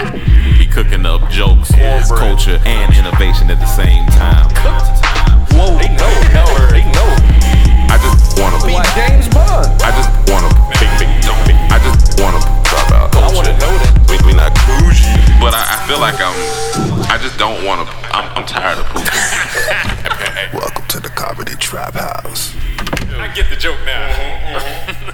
Be cooking up jokes, culture, and innovation at the same time. Whoa, they know, know, they know. I just wanna be. Like James Bond. I just wanna big, big, big. I just wanna drop out. I wanna know that. We, we not bougie, but I, I feel like I'm. I just don't wanna. I'm, I'm tired of pooping. Welcome to the Comedy Trap House. I get the joke now. Mm-hmm, mm-hmm.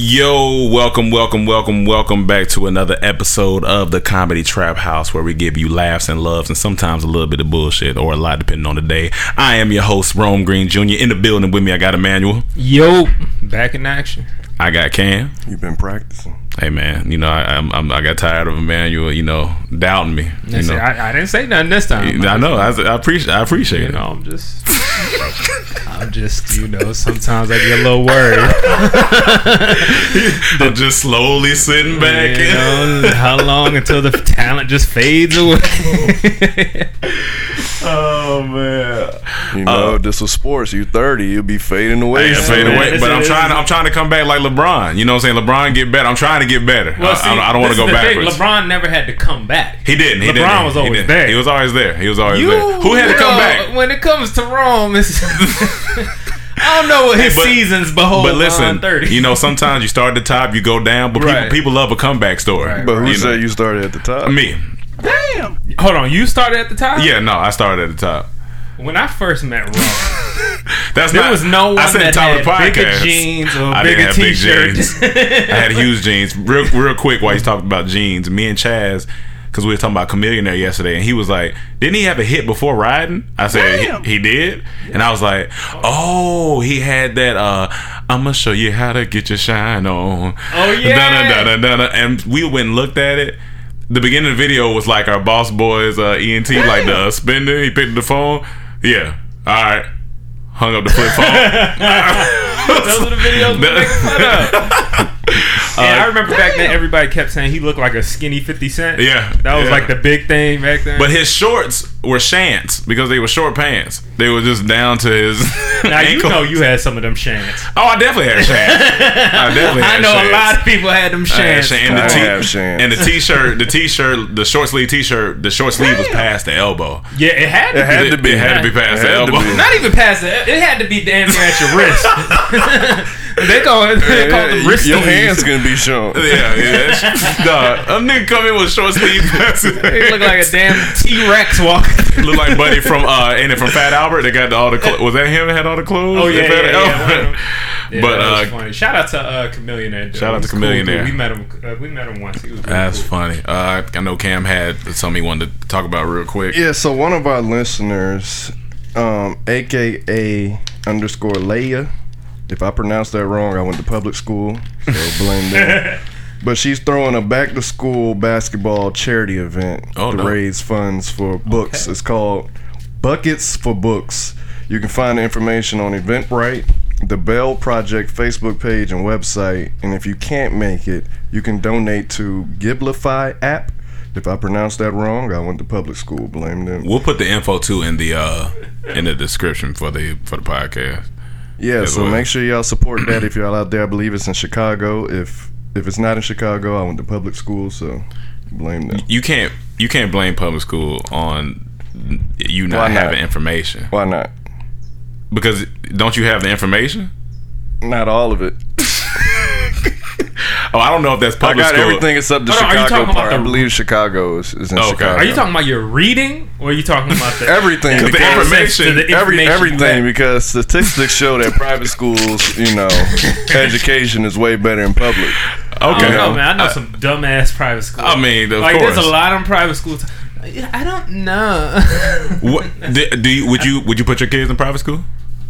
Yo, welcome, welcome, welcome, welcome back to another episode of the Comedy Trap House where we give you laughs and loves and sometimes a little bit of bullshit or a lot depending on the day. I am your host, Rome Green Jr. In the building with me, I got Emmanuel. Yo, back in action. I got Cam. You've been practicing. Hey man, you know I I'm, I'm, I got tired of Emmanuel, you know, doubting me. You know, I, I didn't say nothing this time. I know. I, I appreciate. I appreciate You it. know, I'm just, I'm just, you know, sometimes I get a little worried. I'm just slowly sitting back. You know, how long until the talent just fades away? oh man. You know, uh, this was sports. You're 30, you'll be fading away. Hey, I soon. fade away, but I'm trying. To, I'm trying to come back like LeBron. You know what I'm saying? LeBron get better. I'm trying to get better. I, I, I don't want to go this is the thing. LeBron never had to come back. He didn't. He LeBron didn't. was He always didn't. there. He was always there. He was always You, there. Who had to come know, back? when it comes to Rome? It's, I don't know what his But- seasons behold. But listen, 30. you know, sometimes you start at the top, you go down, but Right. people, people love a comeback story. Right, But who you know? said you started at the top? Me. Hold on, you started at the top. Yeah, no, I started at the top. When I first met Rome, That's there not, was no one I said that top had of the bigger podcast. jeans or I bigger didn't have big t-shirts. jeans. I had huge jeans. Real, real quick, while he's talking about jeans, me and Chaz, because we were talking about Chamillionaire yesterday, and he was like, "Didn't he have a hit before riding?" I said, he, "He did," and I was like, "Oh, he had that." uh I'm gonna show you how to get your shine on. Oh, yeah. Dun-dun-dun-dun-dun. and we went and looked at it. The beginning of the video was like our boss boys uh, ENT, like the uh, spender. He picked up the phone. Yeah, all right. Hung up the flip phone. Those are the videos we make fun of. And I remember back then, everybody kept saying he looked like a skinny Fifty Cent. Yeah, that was yeah. like the big thing back then. But his shorts were shants because they were short pants. They were just down to his now you know you had some of them shants. Oh, I definitely had shants. I definitely I had know a lot of people had them I had shants. shants. And the, I t- have shants. and the t-shirt, the t-shirt, the short sleeve t-shirt, the short sleeve was past the elbow. Yeah, it had to It had be. to be. It had to be past the elbow. Not even past it. It had to be damn near at your wrist. they call it. They call Yeah, them wrist your sleeves. hands gonna be shown. Yeah, yeah. Dog, a nigga come in with short sleeve pants. They look like a damn T Rex walking. Look like Buddy from uh, ain't it from Fat Albert? They got all the clo- was that him that had all the clothes? Oh yeah, in yeah, Fat yeah. Albert? one of them. Yeah, But, that was uh, funny. Shout out to uh, Chamillionaire. though. Shout out to was cool, Chamillionaire. we met him. Uh, we met him once. He was really That's cool. funny. Uh, I know Cam had something he wanted to talk about real quick. Yeah, so one of our listeners, um, aka underscore Leia. If I pronounced that wrong, I went to public school, so blame them. But she's throwing a back to school basketball charity event Oh, to no. raise funds for books. It's called Buckets for Books. You can find the information on Eventbrite, the Bell Project Facebook page and website. And if you can't make it, you can donate to Givelify app. If I pronounced that wrong, I went to public school. Blame them. We'll put the info too in the uh in the description for the for the podcast. Yeah, As so well. make sure y'all support that if y'all out there. I believe it's in Chicago. If if it's not in Chicago, I went to public school, so blame them. You can't you can't blame public school on you not, Why not? having information Why not? because don't you have the information? Not all of it. Oh, I don't know if that's I public got school. everything except the Hold on, are you Chicago talking about part. I the- believe Chicago is, is in Okay. Chicago. Are you talking about your reading, or are you talking about the Everything, the because- access to the Every, information everything because statistics show that private schools, you know, education is way better in public. have? I Okay, don't know, man. I know some dumbass private schools. I mean, of like there's a lot of private schools. I don't know. What, do, do you, would you would you put your kids in private school?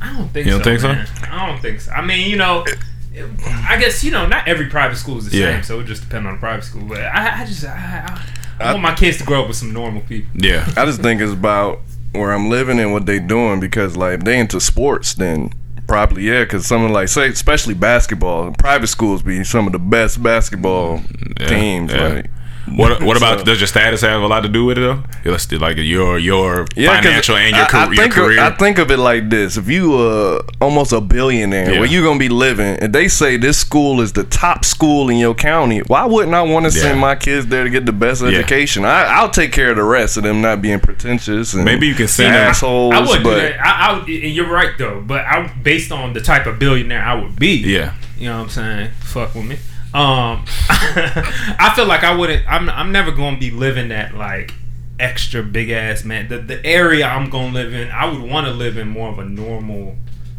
I don't think You so. don't think so? I don't think so. I mean, you know, I guess you know, not every private school is the Yeah. same, so it just depends on the private school. But I, I just, I, I, I want my kids to grow up with some normal people. Yeah, I just think it's about where I'm living and what they doing because like if they into sports then probably yeah because some of like say especially basketball private schools be some of the best basketball Yeah, teams yeah. like What What about So- does your status have a lot to do with it though? Let's like your your 'cause financial and your, I, car- I your career. Of, I think of it like this: if you uh almost a billionaire, Yeah. where you gonna be living, and they say this school is the top school in your county, why wouldn't I want to Yeah. send my kids there to get the best Yeah. education? I, I'll take care of the rest of them not being pretentious and Maybe you can send them- assholes. I would but do that. I, I and you're right though. But I, based on the type of billionaire I would be, yeah, You know what I'm saying? Fuck with me. Um, I feel like I wouldn't. I'm. I'm never to be living that like extra big ass man. The the area I'm to live in, I would want to live in more of a normal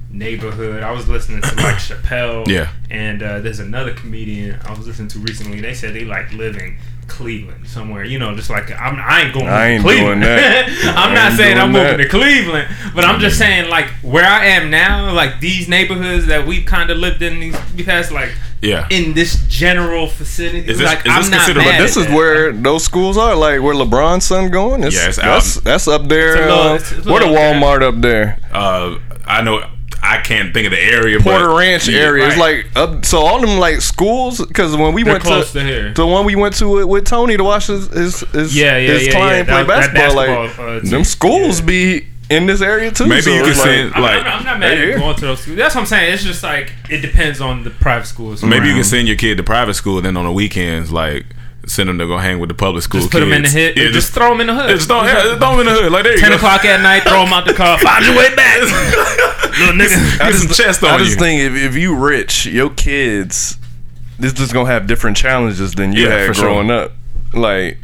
neighborhood. I was listening to like Chappelle. Yeah. And uh, there's another comedian I was listening to recently. They said they like living. Cleveland, somewhere, you know, just like I'm, I ain't going I to ain't Cleveland. doing that. I'm I not saying I'm doing moving to Cleveland, but I'm just saying like where I am now, like these neighborhoods that we've kind of lived in these past, like yeah. in this general facility. Is this- like is this I'm not considered- mad but this at is that. where those schools are, like where LeBron's son going. It's, Yeah, it's that's out. that's up there. It's a little- uh, it's a little what a. Walmart up there, uh, I know I can't think of the area. Porter but, Ranch Yeah, area. It's like up, so all them like schools because when we They're went close to, to here. the one we went to with, with Tony to watch his his, his, Yeah, yeah, his yeah, client yeah. play That- that basketball, basketball, uh, like them schools be in this area too. Maybe so you it's could like, send I'm, like I'm, I'm not mad Right here. at going to those schools. That's what I'm saying. It's just like it depends on the private schools. maybe you can send your kid to private school, then on the weekends, like send them to go hang with the public school. just put them in the hood. Yeah, just, throw them in the hood. Yeah, just throw, yeah, just throw them in the hood. Like there you Ten go. o'clock at night, throw them out the car. Find your way back, little nigga. Get some chest on I you. just think if, if you rich, your kids, this just gonna have different challenges than you Yeah, had for sure. growing up. Like,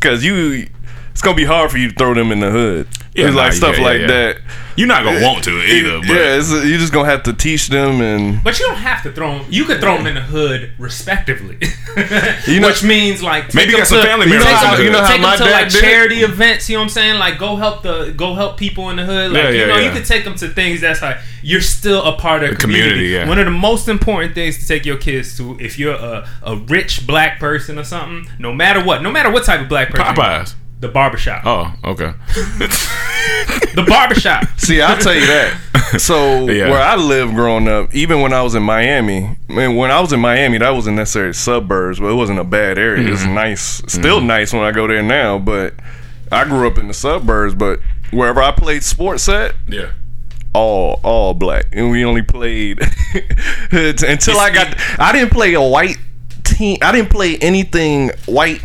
cause you, it's gonna be hard for you to throw them in the hood. Yeah, it's like nah, stuff yeah, like yeah. that. You're not gonna want to either. But yeah, it's, you're just gonna have to teach them and. But you don't have to throw them. You could throw them in the hood respectively, You know- which means like Maybe take you got some to- family members them- in the you know hood. how take my them to dad like did? charity events. You know what I'm saying? Like go help the go help people in the hood. Like Yeah, you know, yeah. you could take them to things that's like you're still a part of the community, community. yeah. One of the most important things to take your kids to, if you're a, a rich black person or something, no matter what, no matter what type of black person, Popeyes. The barbershop, Oh, okay. the barbershop. See, I'll tell you that. So Yeah. where I lived growing up, even when I was in Miami, man, when I was in Miami, that wasn't necessarily suburbs, but it wasn't a bad area. It's Mm-hmm. nice, still nice when I go there now. But I grew up in the suburbs, but wherever I played sports at, yeah. all all black, and we only played until I got. I didn't play a white team. I didn't play anything white,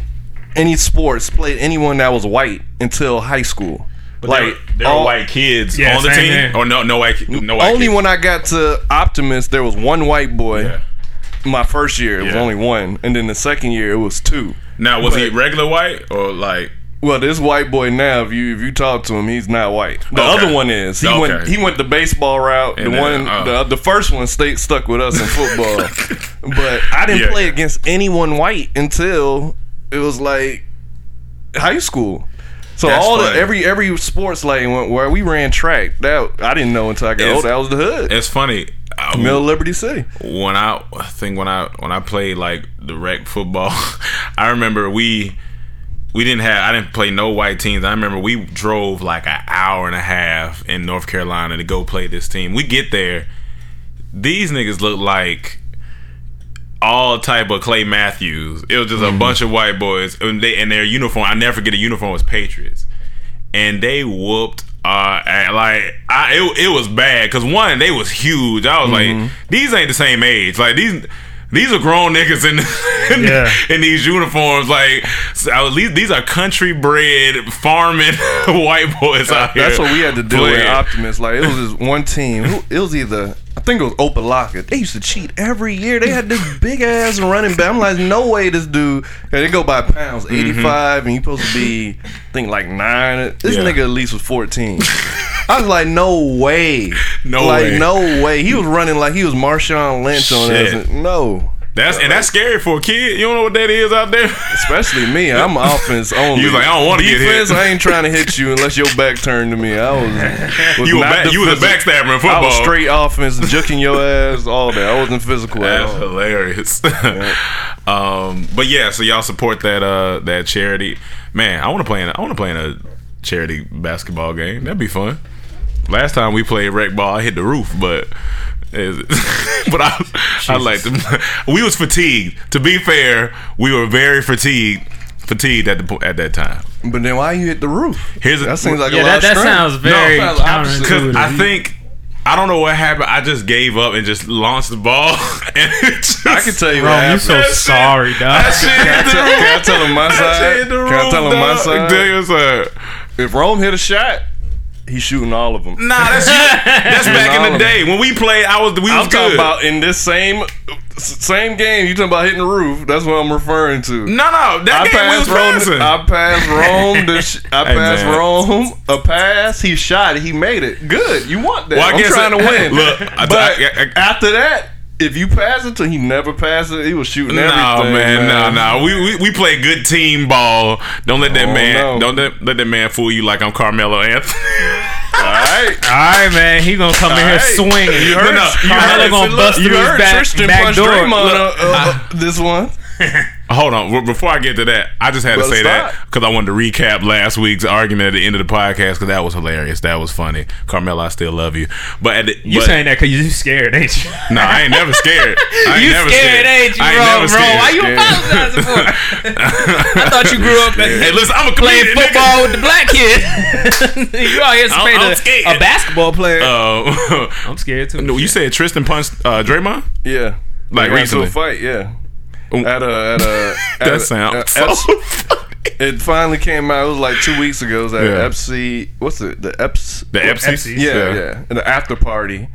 any sports. Played anyone that was white until high school. like there all- were white kids Yeah, on the team, here. or no, no white, no white. only kids? when I got to Optimus, there was one white boy. Yeah. My first year, it was Yeah. only one, and then the second year, it was two. Now was he regular white or like? Well, this white boy now, if you if you talk to him, he's not white. The Okay. other one is. He Okay. went he went the baseball route. And the then, one uh, the the first one stayed stuck with us in football. but I didn't Yeah. play against anyone white until it was like high school. So That's all funny. the every every sports lane where we ran track. That I didn't know until I got older. That was the hood. It's funny. uh, Middle Liberty City. when I, I think when I when I played like the rec football, I remember we we didn't have I didn't play no white teams. I remember we drove like an hour and a half in North Carolina to go play this team. We get there, these niggas look like all type of Clay Matthews. It was just a bunch of white boys, and they and their uniform. I never forget a uniform was Patriots, and they whooped. Uh, like I, it, it was bad because one, they was huge. I was like, these ain't the same age. Like these, these are grown niggas in in, Yeah. in these uniforms. Like least these are country bred farming white boys out here. That's what we had to do with Optimus. Like it was just one team. It was either think it was Opa-locka. They used to cheat every year. They had this big ass running back. I'm like, no way this dude. They go by pounds, Mm-hmm. 85, and you supposed to be, I think like nine. This Yeah. nigga at least was 14. I was like, no way, No like way. no way. He was running like he was Marshawn Lynch on Shit. us. No. That's and that's scary for a kid. You don't know what that is out there. Especially me, I'm offense only. You like, I don't wanna get hit. Defense, I ain't trying to hit you unless your back turned to me. I was, was You were back- you was a backstabber in I was football. straight offense, juking your ass, all that. I wasn't physical at That's all. hilarious. um, but yeah, so y'all support that uh that charity. Man, I want to play in. I want to play in a charity basketball game. That'd be fun. Last time we played rec ball, I hit the roof, but. Is- but I, I like to. We was fatigued. To be fair, we were very fatigued, fatigued at the po- at that time. But then why you hit the roof? Here's a- that seems like Yeah, a lot that, of that strength. sounds very No, it sounds opposite. Because counterintuitive. I think I don't know what happened. I just gave up and just launched the ball. And it just, I can tell you Bro, what you happened. so That sorry, dog. That shit Can I, tell, can I tell him my side? shit hit the Can I tell him my side? Tell you side. If Rome hit a shot, he's shooting all of them. Nah, that's that's back in the day when we played. I was we was I'm talking good. about in this same same game. You talking about hitting the roof? That's what I'm referring to. no, no, that I game we was passed Rome. passing. I passed Rome. The sh- I Hey, passed man. Rome a pass. He shot it. He made it. Good. You want that? Well, I I'm guess trying to win. look, I- but I- I- after that, if you pass it to, he never passed it. He was shooting no, everything. man, no, no. We, we we play good team ball. Don't let that Oh, man no. don't let, let that man fool you like I'm Carmelo Anthony. All right. All right, man. He gonna come in here swinging. You heard, No, no, you Carmelo heard, gonna look, bust you through his back- Tristan back punched door. Draymond, Look, uh, uh, this one. Hold on, before I get to that, I just had to say that because I wanted to recap last week's argument at the end of the podcast because that was hilarious. That was funny. Carmelo, I still love you, but at the, You but, saying that because you scared, ain't you? No, I ain't never scared. I ain't you never scared, ain't you, I ain't bro? never Bro, scared. why you apologizing for? I thought you grew up Hey, listen, I'm a playing comedian, nigga. football with the black kid. you out here I'm- I'm a, scared. a basketball player. Uh, I'm scared too. no, you said Tristan punched uh, Draymond. Yeah. Like They got recently? a fight, yeah. At a, at a, at That at- so. It finally came out. It was like two weeks ago. It was at Yeah. FC. What's it? The Eps. The FC. FC. Yeah, yeah. In the after party.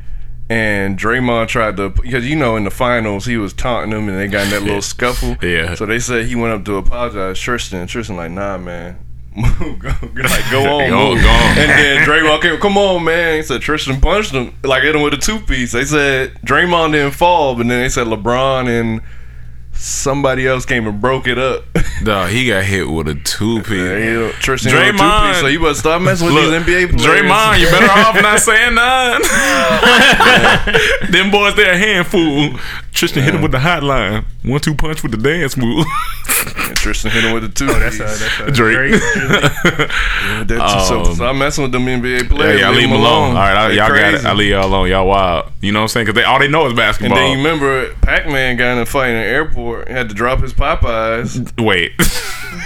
And Draymond tried to, because you know, in the finals, he was taunting them and they got in that little scuffle. Yeah. So they said he went up to apologize. Tristan, Tristan, like, nah, man. go, like, go on. Go- move. go on. And then Draymond came, come on, man. He said Tristan punched him, like, hit him with a two piece. They said Draymond didn't fall, but then they said LeBron and somebody else came and broke it up. Dog, he got hit with a two piece. Yeah, he- Tristan with a Draymond. two-piece, so you better stop messing with Look, these NBA players. Draymond, you better off not saying none. Them boys, they're a handful. Tristan hit him with the hotline. One two punch with the dance move. And Tristan hit him with a two. Oh, that's a, that's a Drake. Yeah, that- so I'm um, messing with them NBA players. yeah, I leave them alone. All right, I, y'all got it. I leave y'all alone. Y'all wild. You know what I'm saying? Because they all they know is basketball. And then you remember Pac-Man got in a fight in the airport. Had to drop his Popeyes. Wait,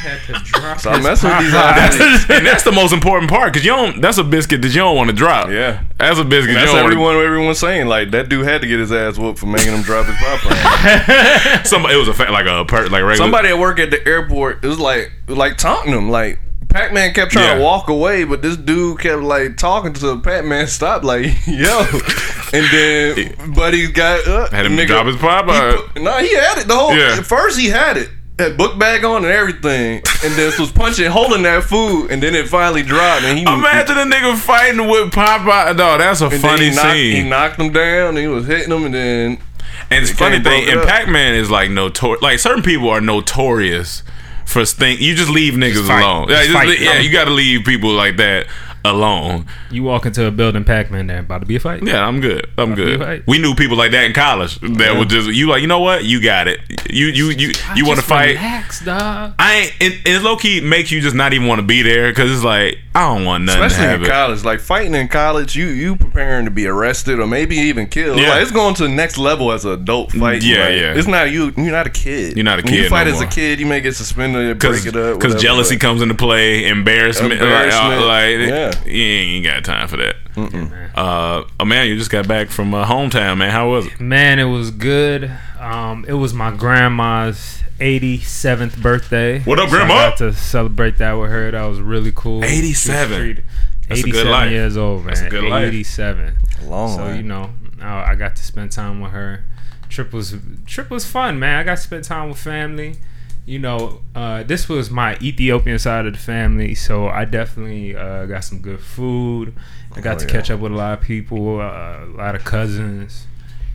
had to drop Stop his messing with these Popeyes. athletes. and that's the most important part because you don't. That's a biscuit that you don't want to drop. Yeah. that's a biscuit. And you that's don't wanna- everyone. Everyone's saying like that dude had to get his ass whooped for making him drop his Popeyes. Somebody, it was a fa- like a per, like regular. Somebody at work at the airport it was like like taunting him like. Pac-Man kept trying Yeah. to walk away, but this dude kept like talking to Pac-Man. Stop, like yo, and then Buddy got uh, Had him nigga- drop his Popeye. No, he had it the whole. Yeah. At first, he had it. Had book bag on and everything, and then was punching, holding that food, and then it finally dropped, and he Imagine a nigga fighting with Popeye. No, that's a and funny he knocked, scene. He knocked him down, and he was hitting him, and then and it's funny thing, and. Pac Man is like notorious. Like certain people are notorious for thing. You just leave niggas fight. alone. Just yeah, fight. just- yeah, you got to leave people like that alone. You walk into a building, Pac-Man there, about to be a fight. Yeah, I'm good. I'm you good. We knew people like that in college that would just you like. You know what? You got it. You you you you want to fight? Relax, dog. I ain't. It, it low key makes you just not even want to be there because it's like I don't want nothing Especially to have in it. college, like fighting in college, you you preparing to be arrested or maybe even killed. Yeah. Like, it's going to the next level as an adult fight. Yeah, Like, yeah. It's not you. You're not a kid. You're not a kid. When you fight no as a kid, you may get suspended, Because break it up, whatever, jealousy but- comes into play, embarrassment, like, uh, Embarrassment, like yeah. You ain't got time for that. Uh, oh man, you just got back from uh, hometown, man. How was it? Man, it was good. Um, it was my grandma's 87th birthday. What up, So Grandma? I got to celebrate that with her. That was really cool. 87. She was That's a good 87 life. years old, man. That's a good life. 87. long so you know, I, I got to spend time with her. Trip was trip was fun, man. I got to spend time with family. You know, uh, this was my Ethiopian side of the family, so I definitely uh, got some good food. I got Oh, to yeah. catch up with a lot of people, uh, a lot of cousins.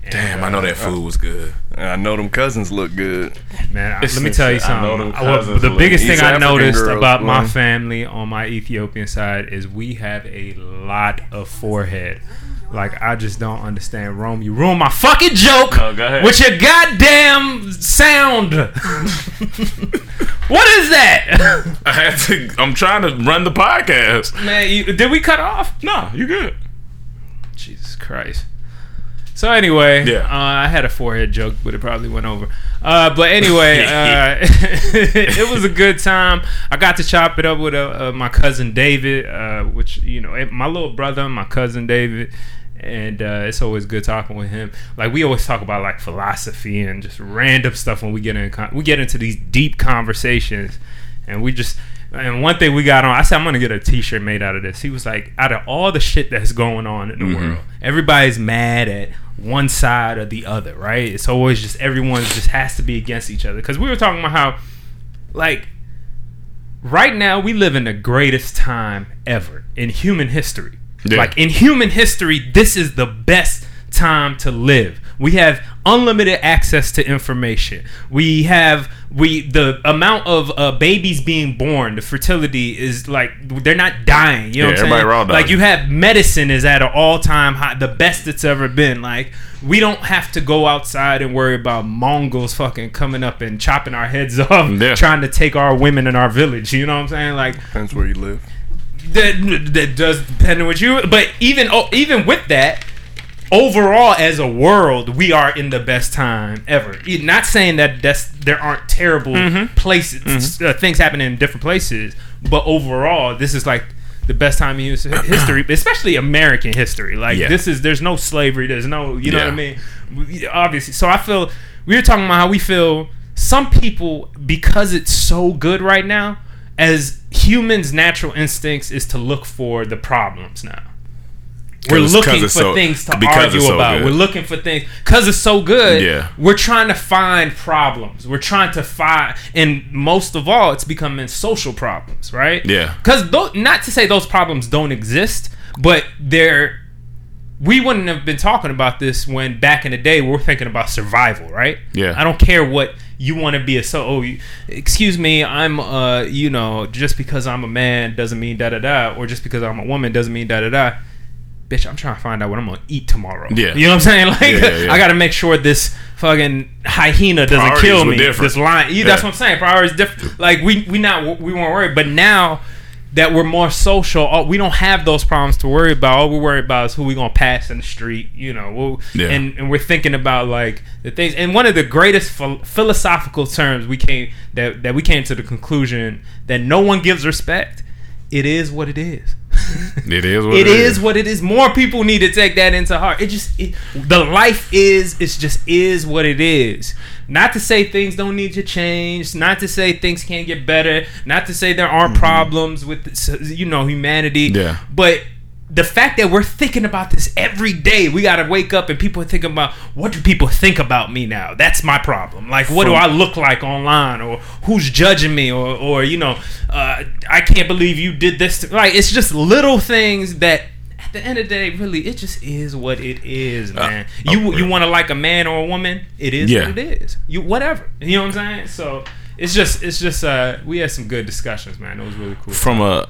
And, Damn, I know uh, that food was good. I know them cousins look good. Man, I- let me tell you I know something. them I- well, the biggest thing East I African noticed girls, about my family on my Ethiopian side is we have a lot of forehead. Like I just don't understand Rome. You ruined my fucking joke No, with your goddamn sound. what is that, I had to. I'm trying to run the podcast. man? You, did we cut off? No, you good. Jesus Christ. So anyway, Yeah. uh, I had a forehead joke, but it probably went over. Uh, but anyway, uh, it was a good time. I got to chop it up with uh, uh, my cousin David, uh, which you know, my little brother, my cousin David, and uh, it's always good talking with him. Like we always talk about like philosophy and just random stuff when we get in con- we get into these deep conversations, and we just. And one thing we got on, I said I'm gonna get a T-shirt made out of this. He was like, out of all the shit that's going on in the world, everybody's mad at one side or the other, right? It's always just everyone just has to be against each other. Because we were talking about how, like, right now we live in the greatest time ever in human history. Yeah. Like in human history, this is the best time to live. We have unlimited access to information. We have we the amount of uh, babies being born, the fertility is like they're not dying. You know Yeah, what I'm saying? everybody like you have medicine is at an all time high, the best it's ever been. Like we don't have to go outside and worry about Mongols fucking coming up and chopping our heads off, Yeah. trying to take our women in our village. You know what I'm saying? Like Depends where you live. That, that does depend on what you. But even oh, even with that, overall as a world, we are in the best time ever. Not saying that that's there aren't terrible places, uh, things happening in different places, but overall, this is like the best time in history, especially American history. Like Yeah. this is there's no slavery, there's no you know what I mean. We- Obviously, so I feel we were talking about how we feel. Some people because it's so good right now. As humans' natural instincts is to look for the problems now. We're looking for so- things to argue so about. good. We're looking for things because it's so good. Yeah. we're trying to find problems. We're trying to find, and most of all, it's becoming social problems, right? Yeah. Because not to say those problems don't exist, but they're. We wouldn't have been talking about this when back in the day we we're thinking about survival, right? Yeah. I don't care what you want to be a so. Oh, you, excuse me, I'm uh, you know, just because I'm a man doesn't mean da da da, or just because I'm a woman doesn't mean da da da bitch, I'm trying to find out what I'm gonna eat tomorrow. Yeah. You know what I'm saying? Like, Yeah, yeah. I gotta make sure this fucking hyena doesn't Priorities kill me. This lion. Yeah, That's what I'm saying. Priorities different. Like we we not we weren't worried, but now that we're more social, oh, we don't have those problems to worry about. All we worry about is who we gonna pass in the street. You know, we'll, Yeah. and and we're thinking about like the things. And one of the greatest phil- philosophical terms we came that that we came to the conclusion that no one gives respect. It is what it is. It is what It is what it is. More people need to take that into heart. It just it, the life is it's just is what it is. Not to say things don't need to change. Not to say things can't get better. Not to say there aren't mm-hmm. problems with you know humanity. Yeah. But the fact that we're thinking about this every day, we gotta wake up and people are thinking about what do people think about me now? That's my problem. Like, what do I look like online, or who's judging me, or or you know, uh, I can't believe you did this. To, like, it's just little things that. At the end of the day, really, it just is what it is, man. you oh, you want to like a man or a woman? It is Yeah. what it is. You whatever. You know what I'm saying? So it's just it's just uh we had some good discussions, man. It was really cool. From a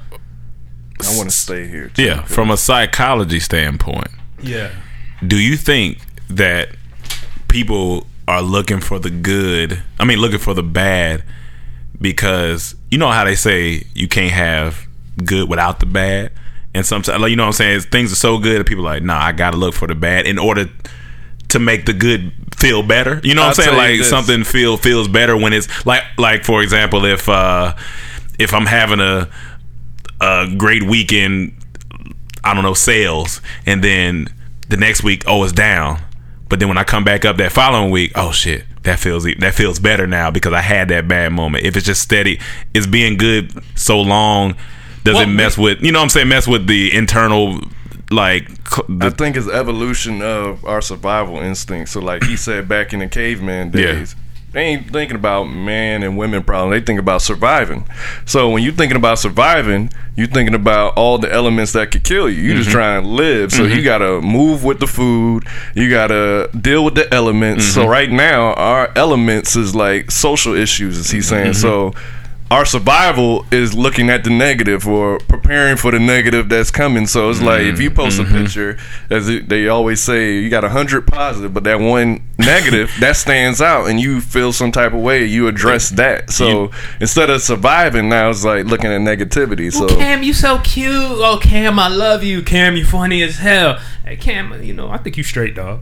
I want to stay here. Too, yeah, from a psychology standpoint, Yeah. do you think that people are looking for the good? I mean, looking for the bad because you know how they say you can't have good without the bad, and sometimes like, you know what I'm saying things are so good that people are like, nah, I got to look for the bad in order to make the good feel better. You know what I'll I'm saying? Like this. something feel feels better when it's like like for example, if uh if I'm having a a great weekend, I don't know, sales, and then the next week, oh, it's down. But then when I come back up that following week, oh shit, that feels that feels better now because I had that bad moment. If it's just steady, it's being good so long. Does it mess with you know what I'm saying? Mess with the internal like cl- I the, think it's evolution of our survival instinct. So, like he said back in the caveman Yeah. They ain't thinking about man and women problem. They think about surviving. So when you're thinking about surviving, you're thinking about all the elements that could kill you. You Mm-hmm. just trying to live. So you gotta move with the food. You gotta deal with the elements. Mm-hmm. So right now, our elements is like social issues, as he's saying. So Mm-hmm. Our survival is looking at the negative or preparing for the negative that's coming. So it's like if you post Mm-hmm. a picture, as they always say, you got a hundred positive, but that one negative that stands out, and you feel some type of way. You address that. So instead of surviving, now it's like looking at negativity. So Cam, you so cute. Oh, Cam, I love you. Cam, you funny as hell. Hey, Cam, you know, I think you straight, dog.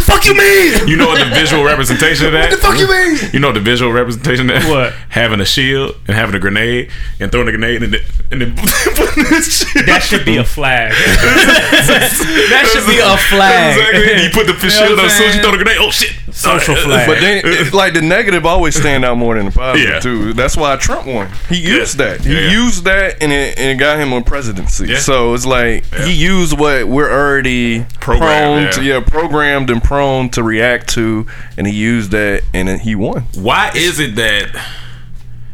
the fuck you mean? You know what the visual representation of that? What the fuck you mean? You know the visual representation of that? What? Having a shield and having a grenade and throwing a grenade and then, and then putting this shit That should be a flag. that should be a flag. Exactly. You put the You know shield what on as soon as you throw the grenade. Oh shit! Social Sorry. flag. But then, it, like the negative always stand out more than the positive Yeah. too. That's why Trump won. He used Yeah. that. He Yeah, yeah. used that, and it, and it got him a presidency. Yeah. So it's like he used what we're already Programmed, prone yeah. to, yeah, programmed and prone to react to, and he used that, and then he won. Why is it that?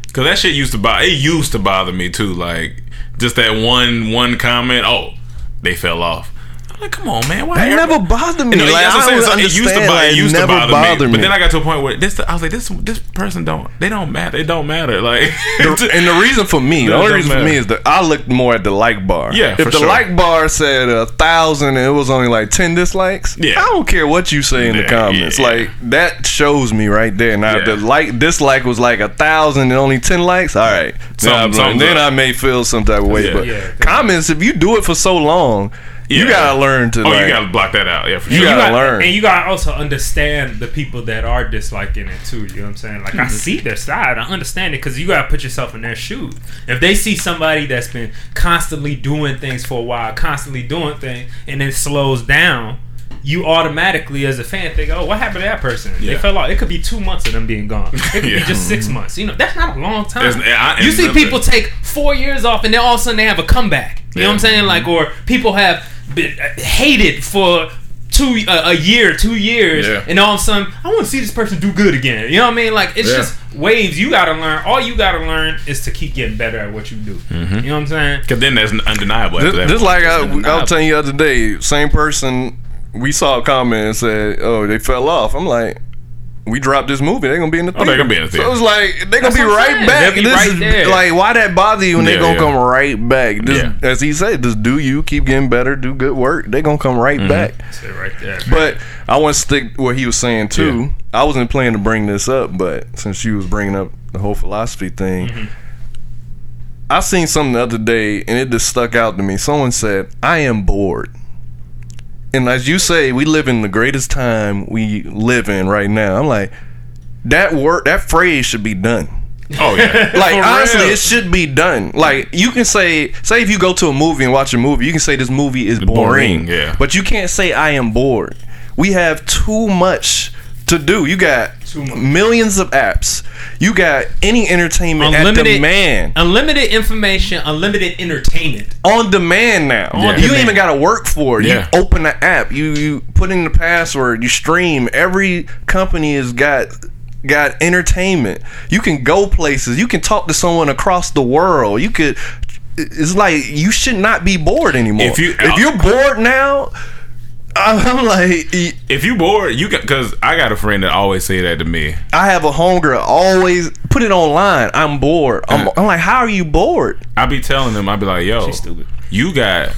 Because that shit used to bother. It used to bother me too. Like just that one one comment. Oh, they fell off. I'm like, come on, man. Why That every- never bothered me. You Like, I I'm would saying. So it used to understand, bother, like, it used to never bother, bothered me. me. But then I got to a point where this. I was like, this this person don't. They don't matter. It don't matter. Like, The- and the reason for me, the only don't reason for me is that I looked more at the like bar. Yeah, if for the sure. like bar said a thousand and it was only like ten dislikes, Yeah. I don't care what you say in the comments. yeah. Like that shows me right there. Now, if the like dislike was like a thousand and only ten likes. All right, Something- Nah, then. I may feel some type of way. Yeah. but Yeah. comments, if you do it for so long, you gotta learn to. oh, like, you gotta block that out. Yeah, for You sure. gotta gotta learn. And you gotta also understand the people that are disliking it too. You know what I'm saying? Like Mm-hmm. I see their side, I understand it because you gotta put yourself in their shoes. If they see somebody that's been constantly doing things for a while, constantly doing things, and then slows down, you automatically as a fan think, oh, what happened to that person? They fell off. It could be two months of them being gone. It could Yeah. be just six months. You know, that's not a long time. I- you see the- people take four years off and then all of a sudden they have a comeback. You know what I'm Yeah. saying? Like, or people have been uh, hated for two uh, a year, two years, Yeah. and all of a sudden I want to see this person do good again. You know what I mean? Like, it's Yeah. just waves. You got to learn. All you got to learn is to keep getting better at what you do. Mm-hmm. You know what I'm saying? Because then that's undeniable. after Just, that just point. like It's I, I was telling you the other day, same person. We saw a comment and said, "Oh, they fell off." I'm like, "We dropped this movie. They're gonna be in the Oh, theater." they're gonna be in the theater. So it's like they're gonna be right saying. back. Be This right is there. like, why that bother you? And Yeah, they're gonna yeah. come right back. Just, Yeah. As he said, just do you keep getting better, do good work. They're gonna come right Mm-hmm. back. That's it right there. But I want to stick what he was saying too. I wasn't planning to bring this up, but since you was bringing up the whole philosophy thing, Mm-hmm. I seen something the other day and it just stuck out to me. Someone said, "I am bored." And as you say, we live in the greatest time we live in right now. I'm like, that word, that phrase should be done. Oh yeah. Like For honestly, real. it should be done. Like you can say, say if you go to a movie and watch a movie, you can say this movie is boring. Boring, yeah. But you can't say I am bored. We have too much to do. You got much. Millions of apps. You got any entertainment at unlimited demand. unlimited information, unlimited entertainment. on demand now. On you demand. ain't even got to work for it. Yeah. You open the app, you you put in the password, you stream. Every company has got got entertainment. You can go places. You can talk to someone across the world. You could. It's like you should not be bored anymore. If you- if you're bored now, I'm like if you bored, you can. Because I got a friend that always say that to me. I have a homegirl always put it online. I'm bored. I'm, I'm like, how are you bored? I be telling them, I be like, yo, stupid. you got,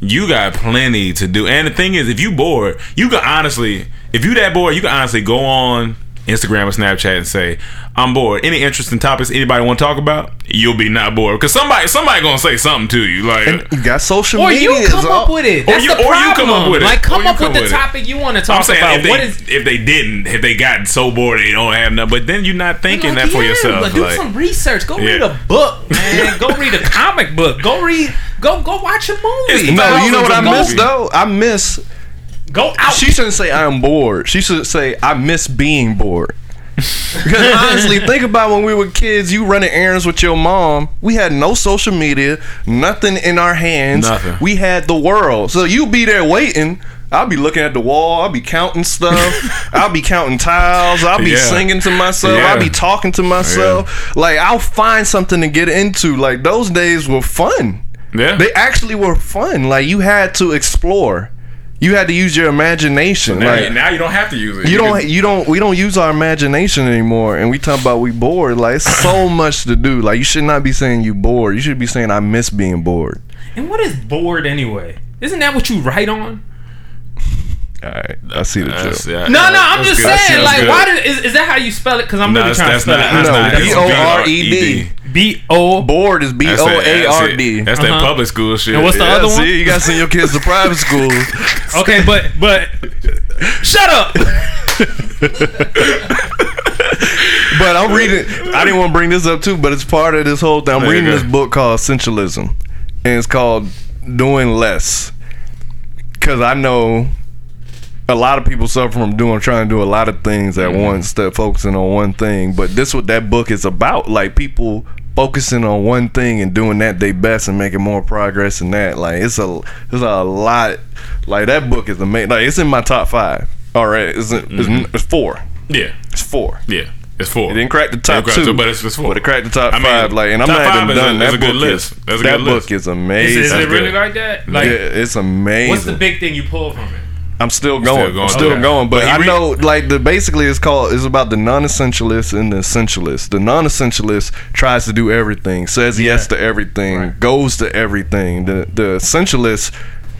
you got plenty to do. And the thing is, if you bored, you can honestly, if you that bored, you can honestly go on Instagram or Snapchat and say, I'm bored. Any interesting topics anybody want to talk about? You'll be not bored because somebody, somebody gonna say something to you. Like, And you got social Or media. Or you is come all- up with it. Or That's you- the or you problem. come up with it. Like come up come with the with it. topic you want to I'm talk saying about. if they what is if they didn't, if they got so bored they don't have nothing, but then you're not thinking Like, that for yeah, yourself. But do like, some research. Go Yeah. read a book, man. go read a comic book. Go read. Go go watch a movie. No, you know what I miss though? I miss Go out. She shouldn't say I'm bored. She should say I miss being bored. because honestly, think about when we were kids. You running errands with your mom. We had no social media, nothing in our hands. Nothing. We had the world. So you be there waiting. I'll be looking at the wall. I'll be counting stuff. I'll be counting tiles. I'll be Yeah. singing to myself. Yeah. I'll be talking to myself. Like I'll find something to get into. Like those days were fun. yeah, They actually were fun. Like you had to explore. You had to use your imagination. now, like now you don't have to use it. you don't can- you don't we don't use our imagination anymore and we talk about we bored. Like it's so much to do. Like you should not be saying you bored. You should be saying I miss being bored. and what is bored anyway? Isn't that what you write on? All right. I see the That's- joke. yeah, No, yeah, no, I'm that's just good. saying. Like, good. why did, is, is that how you spell it? Because I'm No, really trying to spell not. it. That's No, not. It's B-O-R-E-D. B O. Bored is B O A R D. That's O that- A R that's D. it. That's that Uh-huh. public school shit. And what's the Yeah, other one? see, you gotta send your kids to private school. Okay, but but shut up. But I'm reading. I didn't want to bring this up too, but it's part of this whole thing. I'm There you reading go. this book called Essentialism, and it's called Doing Less. Because I know a lot of people suffer from doing, trying to do a lot of things at once, that focusing on one thing. But this what that book is about. Like people focusing on one thing and doing that they best and making more progress in that. Like it's a it's a lot. Like that book is amazing. Like it's in my top five. All right, it's, it's, mm-hmm. it's four. Yeah, It's four. yeah. It's four. It didn't crack the top It crack two, two, but it's just four. But it cracked the top I mean, five. Like, and I'm top not even is a- done. is that a good book list. is That's a that good book list. is Is, amazing. is it really good. like that? Like, yeah, it's amazing. what's the big thing you pull from it? I'm still going. going I'm still it. going. But, But I re- know, like, the basically it's called it's about the non-essentialist and the essentialist. The non-essentialist tries to do everything, says yes to everything, goes to everything. The the essentialist.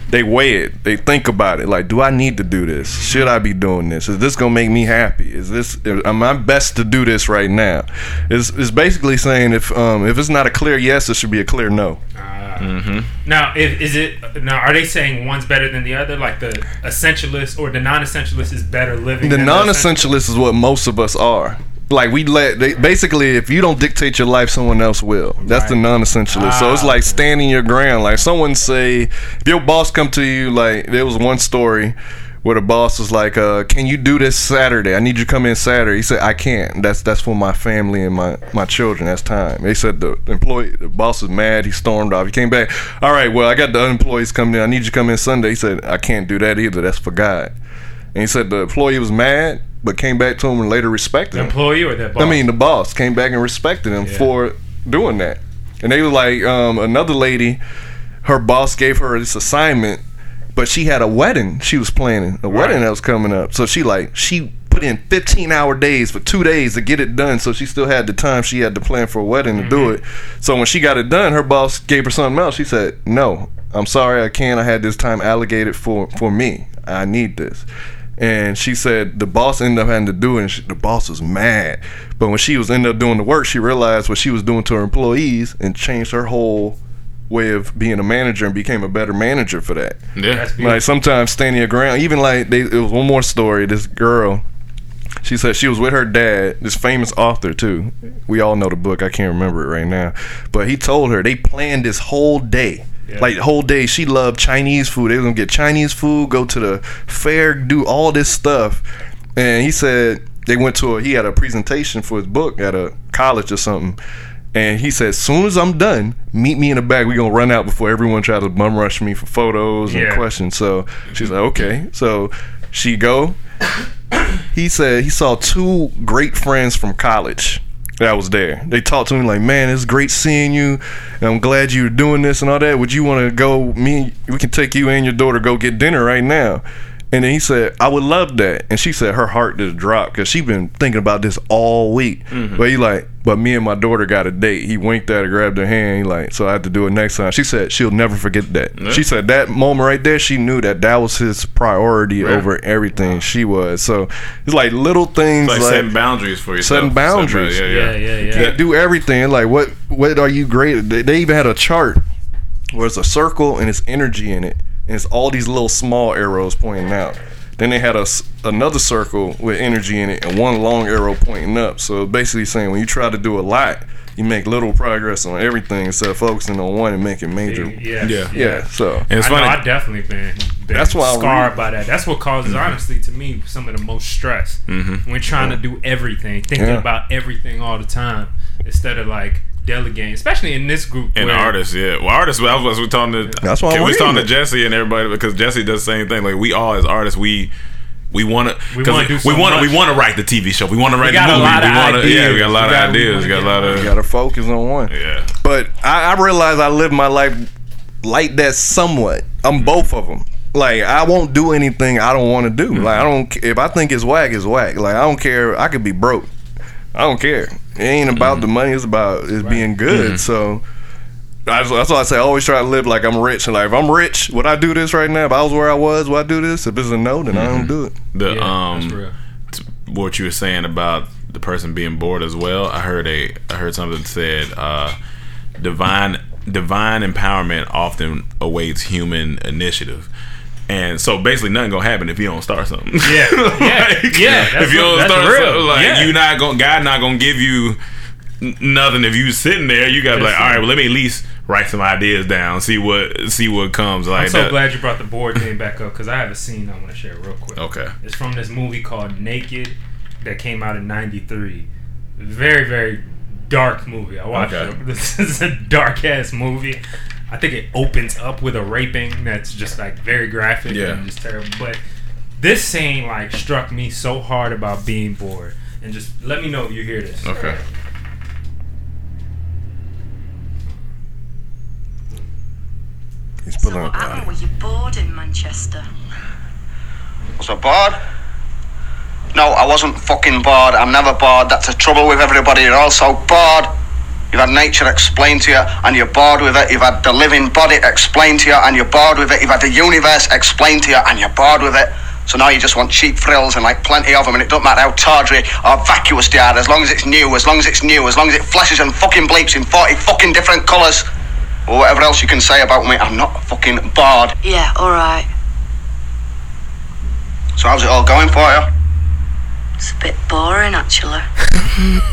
They weigh it. They think about it. Like, do I need to do this? Should I be doing this? Is this gonna make me happy? Is this? Am I best to do this right now? It's, it's basically saying if um if it's not a clear yes, it should be a clear no. Now, if, is it now? Are they saying one's better than the other? Like the essentialist or the non-essentialist is better living? the than non-essentialist is what most of us are. Like we let they, basically, if you don't dictate your life, someone else will. That's the non-essentialist. so it's Ah, like standing your ground. Like someone say, if your boss come to you, like there was one story where the boss was like, uh, "Can you do this Saturday? I need you to come in Saturday." He said, "I can't. That's that's for my family and my my children. That's time." They said the employee, the boss was mad. He stormed off. He came back. All right, well, I got the employees coming in. I need you to come in Sunday. He said, "I can't do that either. That's for God." And he said the employee was mad, but came back to him and later respected The him. employee or that boss? I mean, the boss came back and respected him Yeah. for doing that. And they were like, um, another lady, her boss gave her this assignment, but she had a wedding she was planning, a wedding that was coming up. So she like she put in 15 hour days for two days to get it done. So she still had the time she had to plan for a wedding to do it. So when she got it done, her boss gave her something else. She said, "No, I'm sorry, I can't. I had this time allocated for for me. I need this." And she said the boss ended up having to do it, and she, the boss was mad. But when she was ended up doing the work, she realized what she was doing to her employees and changed her whole way of being a manager and became a better manager for that. Yeah. Like sometimes standing your ground, even like they, it was one more story. This girl, she said she was with her dad, this famous author too. We all know the book. I can't remember it right now, but he told her they planned this whole day. Yeah. Like the whole day, she loved Chinese food. They was gonna get Chinese food, go to the fair, do all this stuff. And he said they went to a. He had a presentation for his book at a college or something. And he said, as soon as I'm done, meet me in the back. We're gonna run out before everyone tries to bum rush me for photos and Yeah. questions. So she's like, okay. So she go. He said he saw two great friends from college that was there. They talked to me like, man, it's great seeing you. And I'm glad you're doing this and all that. Would you want to go? Me, we can take you and your daughter go get dinner right now. And then he said, I would love that. And she said her heart just dropped because she been thinking about this all week. Mm-hmm. But he like, but me and my daughter got a date. He winked at her, grabbed her hand. He like, so I have to do it next time. She said she'll never forget that. She said that moment right there, she knew that that was his priority over everything she was. So it's like little things like, like, setting boundaries for yourself. Setting boundaries. Yeah, yeah, yeah. yeah, you yeah. can't do everything. Like what what are you great? at? They, they even had a chart where it's a circle and it's energy in it, and it's all these little small arrows pointing out. Then they had a s another circle with energy in it and one long arrow pointing up. So basically saying when you try to do a lot, you make little progress on everything instead of focusing on one and making major. Yeah, Yeah. Yeah. So And it's I know funny. I definitely been, been That's why I scarred by that. That's what causes, honestly, to me, some of the most stress Mm-hmm. when trying to do everything, thinking Yeah. about everything all the time instead of like delegating, especially in this group. And where- artists, yeah. Well, artists. I was, we talking to. That's why we was talking to. Jesse and everybody because Jesse does the same thing. Like we all as artists, we we want to. We wanna do We so want to. We want to write the TV show. We want to write got the a movie. lot we of wanna, Yeah, we got a lot We of got- ideas. We got a lot you of. gotta focus on one. Yeah. But I, I realize I live my life like that somewhat. I'm both of them. Like I won't do anything I don't want to do. Mm-hmm. Like I don't. If I think it's whack, it's whack. Like I don't care. I could be broke. I don't care. It ain't about the money. It's about it's being good. So. That's, that's why I say I always try to live like I'm rich. And like if I'm rich, would I do this right now? If I was where I was, would I do this? If it's a no, then I don't do it. The Yeah, that's um, real. t- what you were saying about the person being bored as well. I heard a. I heard something said, uh, divine divine empowerment often awaits human initiative. And so basically, nothing gonna happen if you don't start something. Yeah, yeah, yeah, if you don't start something, like Yeah. you not gonna, God not gonna give you nothing if you sitting there. You gotta be like, all right, well, let me at least write some ideas down, see what see what comes. Like I'm so that. glad you brought the board game back up because I have a scene I want to share real quick. Okay. It's from this movie called Naked that came out in '93. Very, very dark movie. I watched Okay. it. This is a dark ass movie. I think it opens up with a raping that's just like very graphic Yeah. and just terrible. But this scene like struck me so hard about being bored. And just let me know if you hear this. Okay. He's So pulling what happened? Were you bored in Manchester? Was I bored? No, I wasn't fucking bored. I'm never bored. That's the trouble with everybody. You're all so bored. You've had nature explained to you and you're bored with it. You've had the living body explained to you and you're bored with it. You've had the universe explained to you and you're bored with it. So now you just want cheap thrills and like plenty of them and it don't matter how tawdry or vacuous they are as long as it's new, as long as it's new, as long as it flashes and fucking bleeps in 40 fucking different colours. Or whatever else you can say about me, I'm not fucking bored. Yeah, alright. So how's it all going for you? It's a bit boring, actually.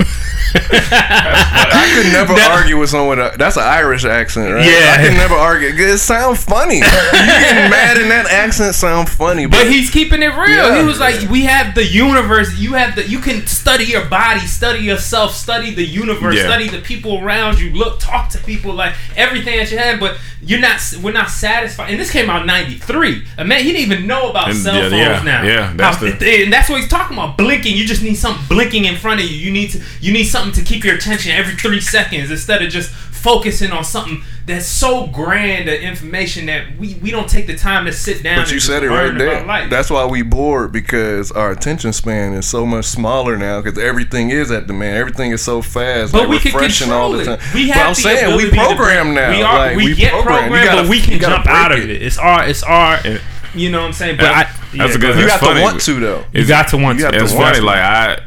I could never argue with someone. That's an Irish accent, right? Yeah. I can never argue. It sounds funny. you getting mad in that accent sound funny, but, But he's keeping it real. Yeah. He was like, "We have the universe. You have the. You can study your body, study yourself, study the universe, Yeah. study the people around you. Look, talk to people, like everything that you have. But you're not. We're not satisfied. And this came out '93. A man, he didn't even know about And- cell phones yeah, now. yeah, that's How- the- and that's what he's talking about. Blinking. You just need something blinking in front of you. You need to. You need something to keep your attention every three seconds instead of just focusing on something that's so grand of information that we, we don't take the time to sit down. But and you just said it right there. That's why we bored because our attention span is so much smaller now because everything is at demand. Everything is so fast, But like we can refreshing all control the it. time. We but have I'm the saying we program now. We are. Like, we, get program. programmed, gotta- but we can jump out of it. It's our. It's our. You know what I'm saying? But I, That's yeah, a good. go You got funny. to want to though. You got to want You to. got to It's want funny. to. Like I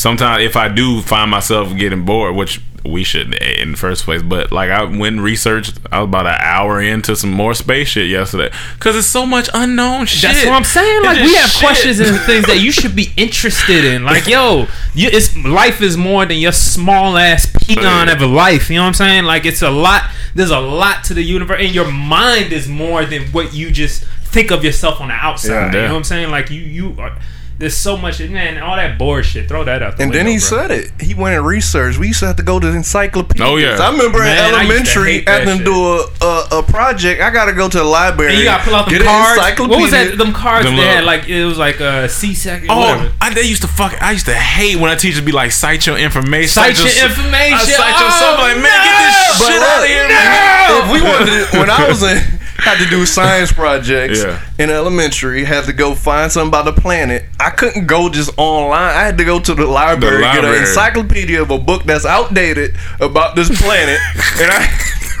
sometimes if I do find myself getting bored, which we should in the first place, but like I went and researched. I was about an hour into some more space shit yesterday because it's so much unknown shit. That's what I'm saying. Like we have shit. questions and things that you should be interested in. Like yo, you, it's life is more than your small ass peon of a life. You know what I'm saying? Like it's a lot. There's a lot to the universe, and your mind is more than what you just think of yourself on the outside. Yeah. You know what I'm saying? Like you, you are. There's so much, man. All that bullshit. Throw that out. The And then he bro. said it. He went and researched. We used to have to go to encyclopedias. Oh, yeah. I remember Man, in elementary, hate that having to shit. do a, a a project. I got to go to the library. And you gotta pull out them get an cards. What was that? Them cards Them they had like it was like uh, a C section. Oh, I, they used to fuck. I used to hate when our teachers be like, "Cite your information." Cite your information. I cite your Oh, stuff. Like, man, get this oh, shit But out of here, look, man. If we wanted to, when I was in, had to do science projects Yeah. in elementary, had to go find something about the planet. I couldn't go just online. I had to go to the library, get library. an encyclopedia of a book that's outdated about this planet, and I.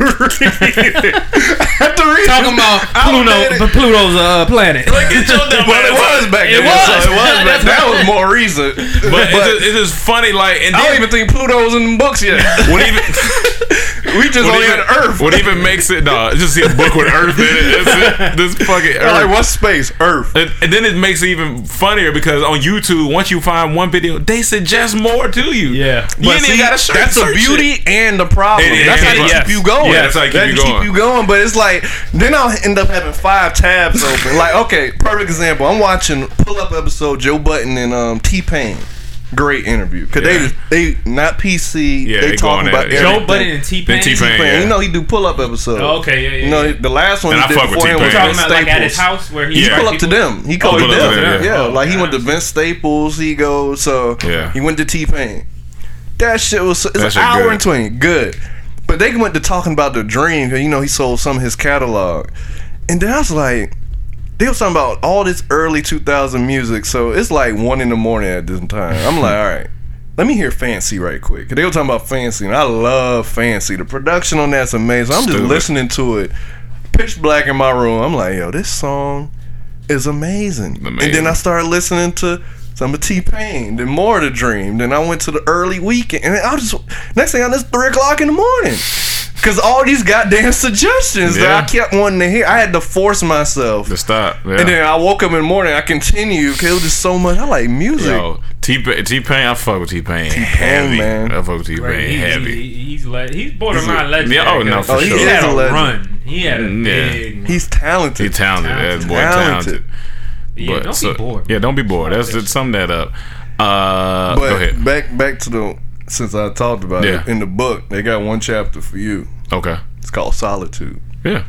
I had to read Talking about Pluto, outdated- but Pluto's uh, planet. Get your dumb well, it was back It then. was. So it was back. That's That was more recent. But, it's, just, it's just funny, like, and I don't even think Pluto's in the books yet. what even we just what only even, had Earth. What even makes it? No, just see a book with Earth in it. That's it. This fucking They're like, Earth. what's space? Earth. And, and then it makes it even funnier because on YouTube, once you find one video, they suggest more to you. Yeah. you But ain't see, even got to search. that's the beauty it. and the problem. It is. that's how they Yes. keep you going. Yeah, that's how they keep That you keep going. you going. But it's like then I'll end up having five tabs open. like, okay, perfect example. I'm watching pull up episode Joe Budden and um, T Pain. Great interview because Yeah. they they not PC. Yeah, they they talking about it. Joe Budden and T Pain. T-Pain. T-Pain. You know he do pull up episode. Oh, okay, yeah, yeah, You know yeah. the last one And he I did before him was Talking about like at his house where he He pull up to them. He oh, called pull to them. them, Yeah, yeah. like he Oh, went to Vince Staples. He goes so Yeah. he went to T Pain. That shit was it's That an hour good. and twenty. Good, but they went to talking about the dream. 'cause, You know he sold some of his catalog, and then I was like. They was talking about all this early 2000 music, so it's like one in the morning at this time. I'm like, all right, let me hear Fancy right quick. They were talking about Fancy, and I love Fancy. The production on that's amazing. I'm just Stupid. listening to it, pitch black in my room. I'm like, yo, this song is amazing. And then I started listening to some of T Pain, then more of the Dream. Then I went to the early Weeknd, and I was just next thing I know, it's three o'clock in the morning. Cause all these goddamn suggestions that I kept wanting to hear, I had to force myself. To stop. Yeah. And then I woke up in the morning, I continued because it was just so much. I like music. Yo, T T Pain, I fuck with T Pain. T-Pain, heavy, man. I fuck with T Pain Right, heavy. he- he's le- he's borderline He's a- legend. Yeah, oh, no, for Oh, sure. He had a a legend. run. He had a Mm, yeah. big. run. He's talented. He talented. That boy Talented. talented. yeah, don't so- be bored. Yeah, don't be bored. That's just sum that up. Uh, But go ahead. back back to the since I talked about Yeah. it in the book, they got one chapter for you. Okay. It's called Solitude. Yeah,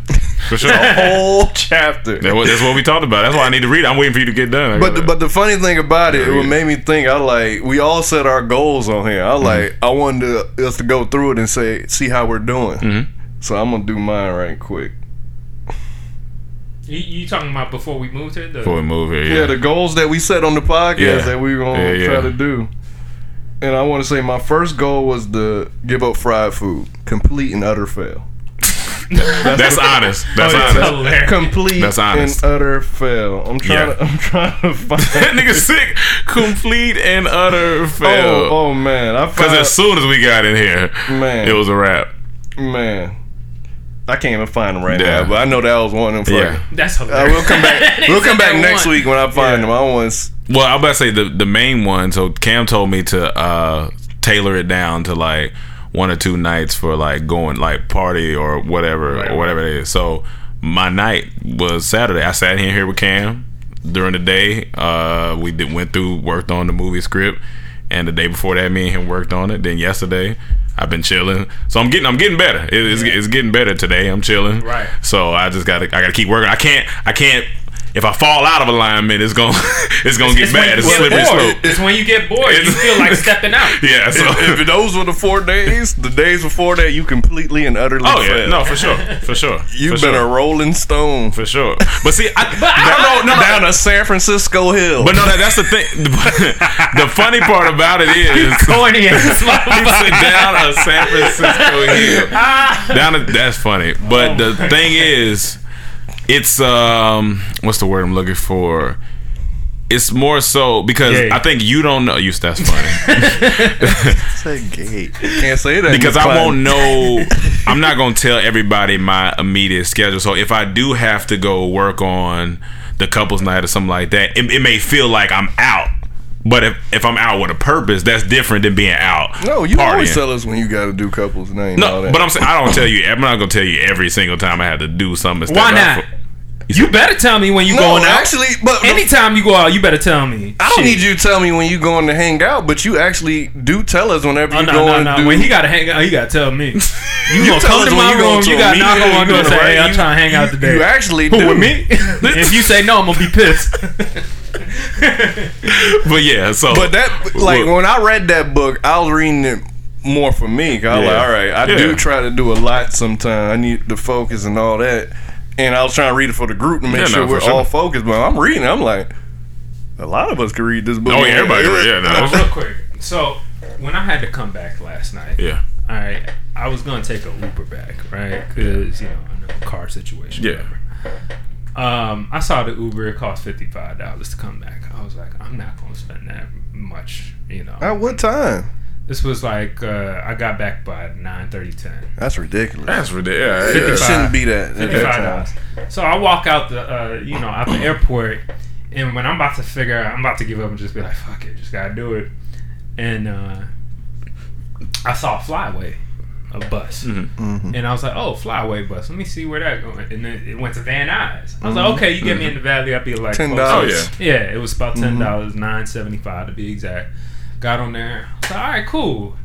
for sure. A whole chapter. That wa- that's what we talked about. That's why I need to read. it. I'm waiting for you to get done. But the, but the funny thing about it, Yeah, what yeah. made me think, I like we all set our goals on here. Mm-hmm. I like I wanted to, us to go through it and say see how we're doing. Mm-hmm. So I'm gonna do mine right quick. You, you talking about before we moved here? The, before we move here, Yeah, yeah. the goals that we set on the podcast Yeah. that we gonna Yeah, yeah. try to do. And I want to say my first goal was to give up fried food, complete and utter fail. that's honest. Oh, that's Oh, honest. hilarious. Complete That's honest. and utter fail. I'm trying. Yeah. To, I'm trying to find. that nigga sick. Complete and utter fail. Oh, oh man! I Because as soon as we got in here, man, it was a wrap. man. I can't even find them right Yeah. now, but I know that was one of them. Yeah. fucking- That's Uh, hilarious. we'll come back. We'll come back next one. week when I find Yeah. them. I want. Well, I'm about to say the the main one. So Cam told me to uh tailor it down to like one or two nights for like going like party or whatever Right, or whatever it is. So my night was Saturday. I sat in here with Cam during the day. Uh, we did, went through, worked on the movie script, and the day before that, me and him worked on it. Then yesterday, I've been chilling. So I'm getting, I'm getting better. It, it's, it's getting better today. I'm chilling. Right. So I just gotta, I gotta keep working. I can't, I can't. If I fall out of alignment, it's gonna, it's gonna get It's bad. It's a slippery bored. slope. It's when you get bored. You feel like stepping out. Yeah. So. if, if those were the four days, the days before that, you completely and utterly. Oh yeah, no, for sure, for sure. You've for been sure. a rolling stone for sure. But see, I, But I- no, no, no, down a San Francisco hill. But no, that, that's the thing. the funny part about it is Corny ass down a San Francisco hill. Ah. Down a, that's funny. But the thing is, it's um, what's the word I'm looking for? It's more so because Gay. I think you don't know. You that's funny say gay. Can't say that because I class. won't know. I'm not gonna tell everybody my immediate schedule. So if I do have to go work on the couples night or something like that, it, it may feel like I'm out. But if, if I'm out with a purpose, that's different than being out. No, you always tell us when you got to do couples name. and all No, that. but I'm saying I don't tell you. I'm not gonna tell you every single time I have to do something. Why step out not? You better tell me when you no, going out. actually, but Anytime you go out, you better tell me. I don't Shit. need you to tell me when you going to hang out, but you actually do tell us whenever Oh you no, going no, no! do. When he got to hang out, he got to tell me. You, You gonna tell come to when my you room? to You got to knock on my door and say, "Hey, I'm trying to hang out today." you actually Who do. with me? if you say no, I'm gonna be pissed. But yeah, so But that, like, Look. when I read that book, I was reading it more for me. I was Yeah. like, all right, I Yeah. do try to do a lot sometimes. I need to focus and all that. And I was trying to read it for the group to make Yeah, sure no, we're sure. all focused. But I'm reading, I'm like, a lot of us could read this book. Oh, yeah, everybody could, yeah, no. Real quick. So when I had to come back last night, yeah, all right, I was gonna take a Uber back, right? Because you know, I know car situation. Yeah. whatever. Um, I saw the Uber. It cost fifty five dollars to come back. I was like, I'm not gonna spend that much. You know. At what time? This was like uh, I got back by 9 10. That's ridiculous. that's ridiculous. It shouldn't be that. that Fifty-five dollars. So I walk out the, uh, you know, out the airport, and when I'm about to figure, out, I'm about to give up and just be like, "Fuck it, just gotta do it." And uh, I saw a FlyAway, a bus, Mm-hmm. and I was like, "Oh, FlyAway bus. Let me see where that going." And then it went to Van Nuys. I was Mhm. like, "Okay, you get me in the valley, I'll be like $10. Oh, yeah, it was about ten dollars, nine seventy five to be exact. Got on there. I was like, "All right, cool."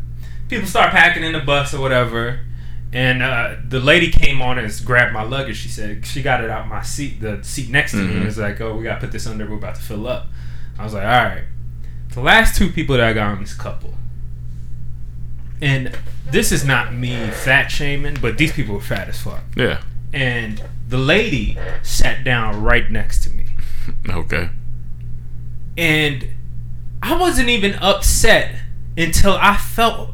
People start packing in the bus or whatever. And uh, the lady came on and grabbed my luggage. She said she got it out my seat, the seat next to me, and Mhm. was like, "Oh, we gotta put this under. We're about to fill up." I was like, "All right." The last two people that I got on this couple, and this is not me fat shaming, but these people were fat as fuck. Yeah. And the lady sat down right next to me, Okay. and I wasn't even upset until I felt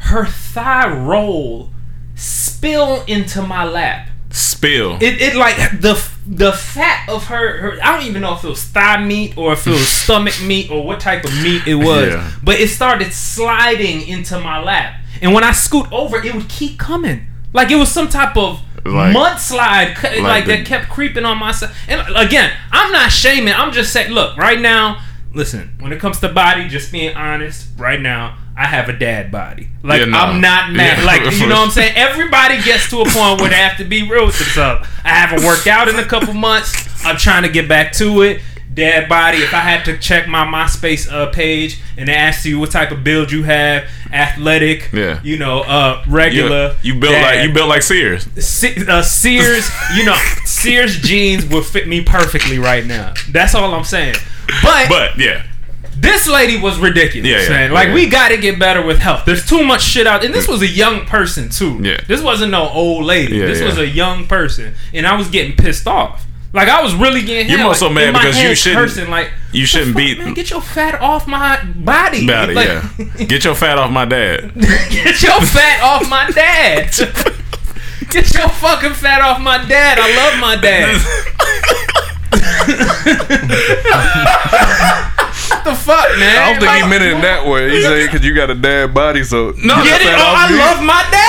her thigh roll spill into my lap. Spill. It, it like the the fat of her, her I don't even know if it was thigh meat or if it was stomach meat or what type of meat it was Yeah. but it started sliding into my lap and when I scoot over it would keep coming like it was some type of Like- mudslide cu- like, the- that kept creeping on my side and again I'm not shaming I'm just saying look right now listen when it comes to body just being honest right now I have a dad body like Yeah, no. I'm not mad Yeah, like you know what I'm saying everybody gets to a point where they have to be real with themselves I haven't worked out in a couple months I'm trying to get back to it dad body if I had to check my MySpace uh, page and they asked you what type of build you have athletic Yeah. you know uh You, regular you built dad. like you built like Sears. Se- uh, Sears, you know, Sears jeans would fit me perfectly right now. That's all I'm saying. But, But yeah, this lady was ridiculous, Yeah, yeah, man. Like yeah. we got to get better with health. There's too much shit out, and this was a young person too. Yeah. this wasn't no old lady. Yeah, this was a young person, and I was getting pissed off. Like I was really getting. You're more like, so mad because you shouldn't- Cursing, like you shouldn't fuck, be- Man, get your fat off my body. it. Like, yeah. Get your fat off my dad. Get your fat off my dad. Get your fucking fat off my dad. I love my dad. The the fuck, man? I don't think Like, he meant it in that way. He said because you got a dad body, so No, Get it? Oh, I me. love my dad.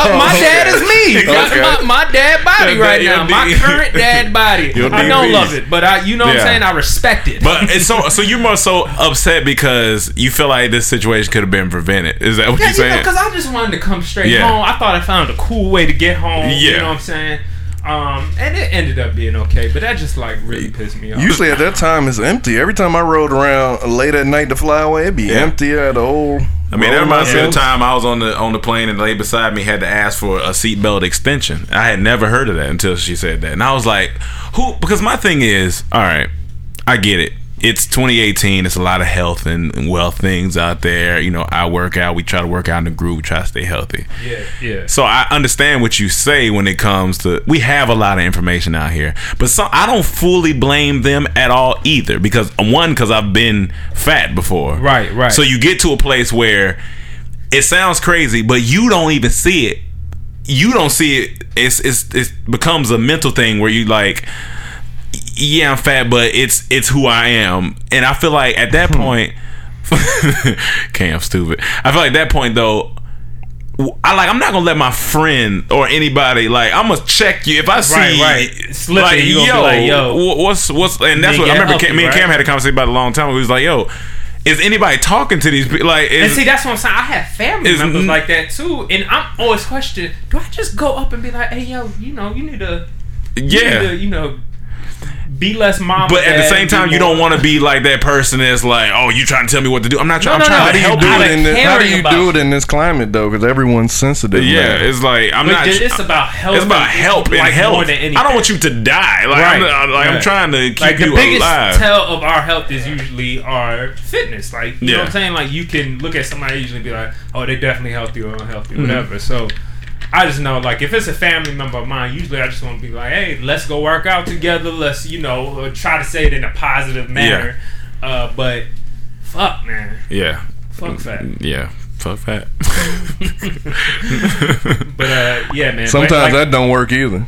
Uh, my dad is me. Okay. my, my dad body right now. My current dad body. I don't love it, but I, you know what I'm saying. I respect it. But it's so so you're more so upset because you feel like this situation could have been prevented. Is that what yeah, you're you know, saying? because I just wanted to come straight Yeah. home. I thought I found a cool way to get home. Yeah. You know what I'm saying? Um, and it ended up being okay, but that just like really pissed me off. Usually at that time it's empty. Every time I rode around late at night to fly away, it'd be empty at the old. I mean, that road reminds me of the time I was on the on the plane and the lady beside me had to ask for a seatbelt extension. I had never heard of that until she said that, and I was like, "Who?" Because my thing is, all right, I get it. It's 2018. It's a lot of health and, and wealth things out there. You know, I work out. We try to work out in the group. We try to stay healthy. yeah, yeah. So I understand what you say when it comes to we have a lot of information out here, but some I don't fully blame them at all either because one because I've been fat before, Right, right. So you get to a place where it sounds crazy, but you don't even see it. You don't see it. It's it's it becomes a mental thing where you like, yeah, I'm fat, but it's it's who I am, and I feel like at that hmm. point, okay, I'm stupid. I feel like at that point though. I like. I'm not gonna let my friend or anybody like. I'm gonna check you if I see Right, right. Slipping, like you yo, like, yo. what's what's and that's what I remember. healthy, Cam, me and right? Cam had a conversation about a long time. ago. He was like, yo, is anybody talking to these people? Like, And see, that's what I'm saying. I have family Is- members like that too, and I'm always questioning: Do I just go up and be like, "Hey, yo, you know, you need to, you yeah. need to, you know, be less mom." But at the same time, you don't want to be like that person that's like, "Oh, you trying to tell me what to do?" I'm not trying. No, I'm no, trying no. to How help do you you. do it this, how do you do it in this climate though? Because everyone's sensitive. Yeah, man. it's like I'm But not. it's about health. It's about help and like, health. more than anything. I don't want you to die. Like, I'm, Right, like I'm trying to keep like you the biggest alive. tell of our health is usually our fitness. Like you know what I'm saying? Like you can look at somebody usually be like, oh, they're definitely healthy or unhealthy, Mm-hmm. whatever. So I just know like if it's a family member of mine, usually I just want to be like, hey, let's go work out together. Let's you know try to say it in a positive manner. Uh, but fuck man, yeah, fuck fat. yeah. Fuck that. But uh, yeah, man. Sometimes like, that don't work either.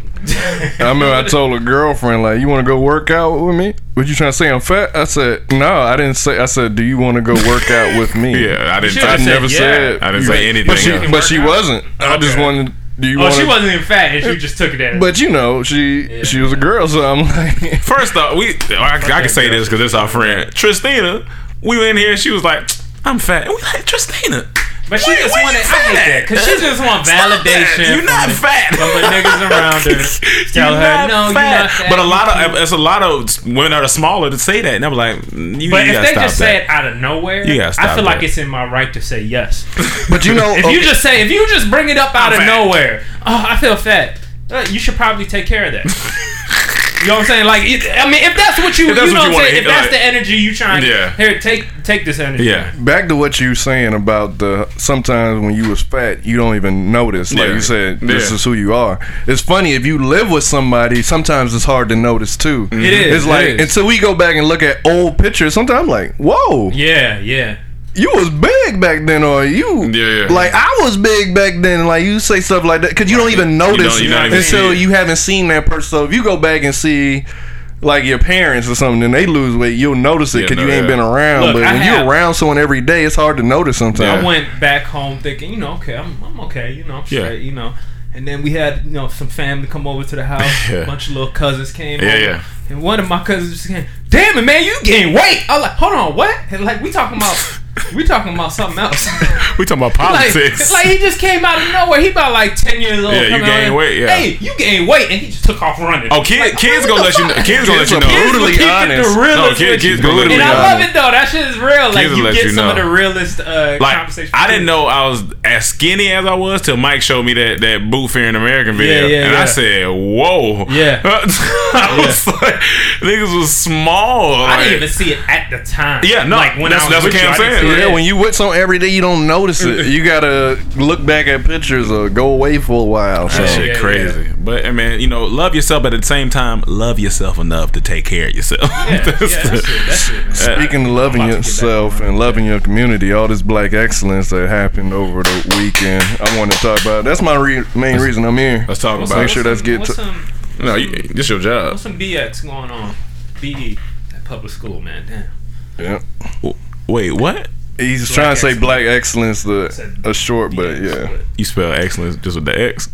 I remember I told a girlfriend like, "You want to go work out with me? What you trying to say? I'm fat?" I said, "No, I didn't say." I said, "Do you want to go work out with me?" yeah, I didn't. I I, said never yeah. said. I didn't you- say anything. But she, but she wasn't. I just Okay. wanted. Do you Oh, want? she wasn't even fat, and she just took it as. But you know, she she was a girl, so I'm like, First off, we I, I can say this because it's our friend Tristina. We went in here and she was like, "I'm fat." And we like Tristina. But she Wait, just where wanted, you I hate that, because she just want validation. You're not from fat. From the niggas around her. Tell You're her, not no, you're fat. not fat. But a lot of it's a lot of women that are smaller to say that, and I'm like, you, But you if gotta they stop just that. say it out of nowhere, You I feel like it's in my right to say yes. but you know, If you just say, if you just bring it up out I'm of fat. nowhere, oh, I feel fat. uh, You should probably take care of that. You know what I'm saying? Like, it, I mean, if that's what you, If that's you know what what I'm wanna saying? If that's like- the energy you trying, Yeah. here, take take this energy. yeah, back to what you were saying about the sometimes when you was fat you don't even notice like Yeah. you said this Yeah. is who you are it's funny if you live with somebody sometimes it's hard to notice too It mm-hmm. is, it's like is. until we go back and look at old pictures sometimes I'm like whoa yeah, yeah. You was big back then or you Yeah, yeah. like I was big back then like you say stuff like that because you don't even notice you don't until see it. you haven't seen that person so if you go back and see like your parents or something, and they lose weight, you'll notice it Yeah, because no, you ain't yeah. been around. Look, but I when have- you're around someone every day, it's hard to notice sometimes. I went back home thinking, you know, okay, I'm, I'm okay, you know, I'm Yeah. straight, you know. And then we had, you know, some family come over to the house. Yeah. A bunch of little cousins came Yeah, over. yeah. And one of my cousins just came, damn it, man, you gained weight. I was like, hold on, what? And like, we talking about, we talking about something else. we talking about politics. it's like he just came out of nowhere. He about like 10 years old. Yeah, you coming out gained weight, yeah. Hey, you gained weight. And he just took off running. oh, kid, Like, kids what gonna let you. know fuck? Kids gonna let you know. Kids will brutally keep it honest. the realest No, kid- kids you. gonna let And I know. love it though. That shit is real. Like Kids you let get you some of the realest uh, Like conversation. I didn't know I was as skinny as I was till Mike showed me that that boot fear in American video, yeah, and I said, "Whoa!" Yeah. I was like, "Niggas was small." I didn't even see it at the time. Yeah, no, like when that's- I was that's with what I'm I saying. See Yeah, it. when you with someone every day, you don't notice it. You gotta look back at pictures or go away for a while. So. That shit yeah, crazy. But I mean, you know, love yourself, but at the same time, love yourself enough to take care of yourself. yeah, That's yeah, that's it. That's it. Speaking of loving I'm about to get back yourself and loving your community, all this black excellence that happened over the weekend, I want to talk about. That's my re- main reason I'm here. Let's talk What's about Make it. sure that's get. What's To, some, No, you, this your job. what's some BX going on? BE at public school, man. Damn. Yeah. Wait, what? He's trying to say black excellence, the a short, but yeah. You spell excellence just with the X.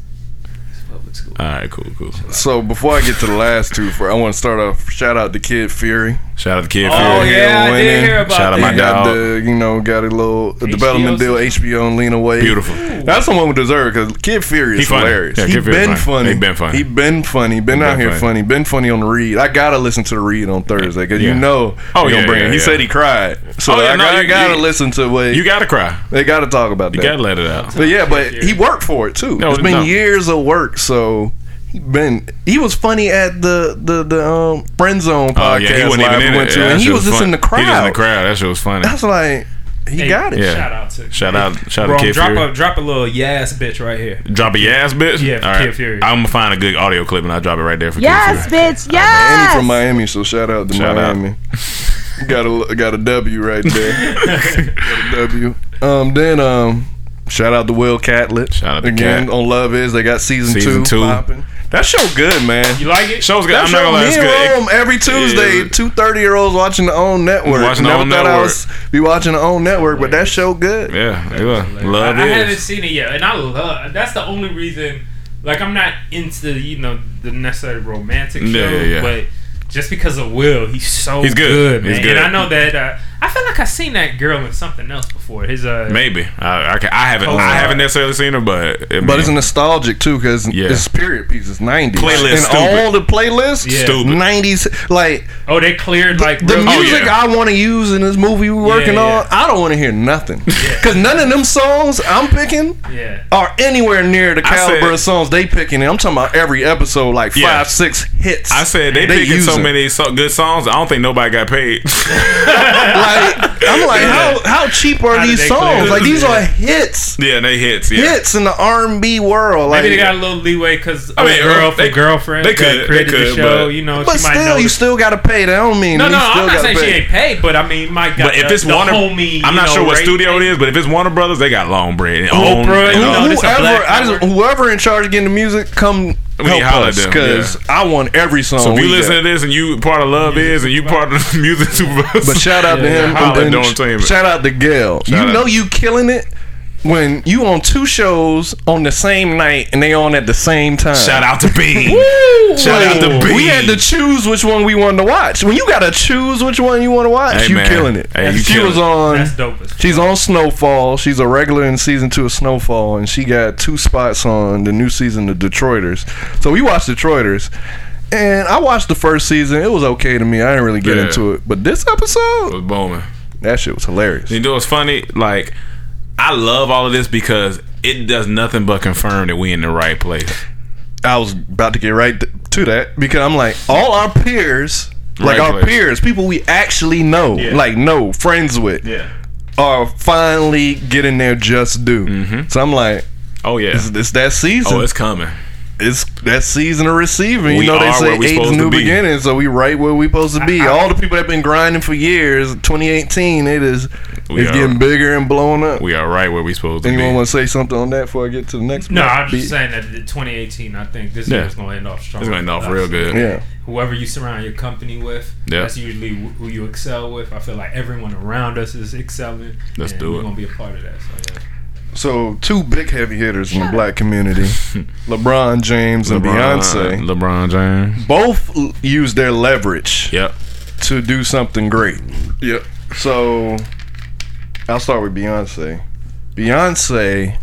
All right, cool, cool. So before I get to the last two, for I want to start off. Shout out to Kid Fury. Shout out to Kid Oh, Fury. yeah, I did hear about Shout out that. my He got dog. the, you know, got a little development deal, HBO and Lena Waithe. Beautiful. That's the one we deserve because Kid Fury He is funny. hilarious. Yeah, He's been funny. funny. He been funny. He been funny. Been He out been here funny. funny. Been funny on the read. I gotta listen to the read on Thursday because Yeah. you know Oh, they yeah, gonna bring yeah, it. He yeah. said he cried, so Oh, yeah, I, no, gotta, you- gotta you- listen to what You gotta cry. they gotta talk about You that. gotta let it out. But yeah, but he worked for it too. No, it's been no. years of work, so he been he was funny at the the the um, friend zone podcast Oh yeah, he wasn't even in we went it. to, Yeah, and he shit was just in the He was in the crowd. crowd. That shit was funny. That's like he Hey, got it. Yeah. Shout out to Shout out, shout Bro, out to Kid drop Fury. a drop a little yes bitch right here. Drop a yes, bitch. Yeah, All Kid Fury. I'm gonna find a good audio clip and I'll drop it right there for Yes, Kid Fury. bitch. Andy Yes. from Miami, so shout out to Shout out. Miami. got a got a W right there. got a W. Um, then um, shout out to Will Catlett. Shout out to again Cat. on Love Is. They got season, Season two. two. popping. That show good, man. You like it? Show's good. That I'm not show, gonna lie, me it's and good. Rome every Tuesday, Yeah. two thirty year olds watching the own network. Watching Never own thought I network. was be watching the own network, but that show good. Yeah, yeah. Love I, I haven't seen it yet, and I love. That's the only reason. Like I'm not into you know the necessary romantic show, Yeah, yeah, yeah. but just because of Will, he's so He's good. man. He's good. And I know that uh, I feel like I've seen that girl in something else before. His uh, Maybe I, I, I haven't. Co-star. I haven't necessarily seen her, but it, But it's nostalgic too because Yeah. it's period pieces, nineties, Playlist and stupid. all the playlists, Yeah. Stupid. nineties. Like oh, they cleared like the real- music Oh, yeah. I want to use in this movie we're working Yeah, yeah. on, I don't want to hear nothing because none of them songs I'm picking Yeah. are anywhere near the caliber said- of songs they picking. And I'm talking about every episode, like Yeah. five, six hits. I said they, picking so many so, good songs. I don't think nobody got paid. Like I'm like, how how cheap are How these they clear songs? Like these Yeah. are hits, yeah, they hits. Yeah. hits in the R&B world. Like Maybe they got a little leeway because I mean, girl they- from girlfriend they that could, they created could, the show. but- you know, But she might still, know. you still got to pay. That don't mean no, no, still I'm not gotta saying she ain't paid, but I mean, might got But if the, it's the Warner, homie, I'm not know, sure what studio it is, but if it's Warner Brothers, they got long bread. And Oprah, own- you and know, own- this a whoever, black I just, network. whoever in charge of getting the music, come We help holler us at them, because yeah. I want every song. So if we you listen got. to this and you part of Love Is and you part of the music supervisor, But shout out to Yeah, him. holla and at Dawn shout out to Gail. Shout you out. know you killing it when you on two shows on the same night and they on at the same time. Shout out to B. Shout out to B. We had to choose which one we wanted to watch. When you gotta choose which one you want to watch, Hey, you man. killing it. Hey, you she killing was it. on. That's She's on Snowfall. She's a regular in season two of Snowfall, and she got two spots on the new season of Detroiters. So we watched Detroiters, and I watched the first season. It was okay to me. I didn't really get Yeah. into it, but this It episode, was booming. that shit was hilarious. You know what's funny? Like, I love all of this because it does nothing but confirm that we in the right place. I was about to get right to that because I'm like, all our peers, like Right our place. peers, people we actually know, Yeah. like know, friends with, yeah. are finally getting their just due. Mm-hmm. So I'm like, Oh yeah. it's, it's that season. Oh, it's coming. It's that season of receiving. You know they say where we eight's new be. beginning, so we right where we supposed to be. I- All the people that been grinding for years, 2018, it is We it's are- getting bigger and blowing up. We are right where we supposed to be. Anyone want to say something on that before I get to the next? No, bit? I'm just saying that 2018. I think this Yeah. year is going to end off strong. It's going to end off real good. Yeah, Whoever you surround your company with, Yeah. that's usually who you excel with. I feel like everyone around us is excelling. Let's and do we're it. going to be a part of that. So yeah. So two big heavy hitters in the black community, LeBron James and Beyonce, LeBron James. both use their leverage Yep. to do something great. Yep. So I'll start with Beyonce. Beyonce,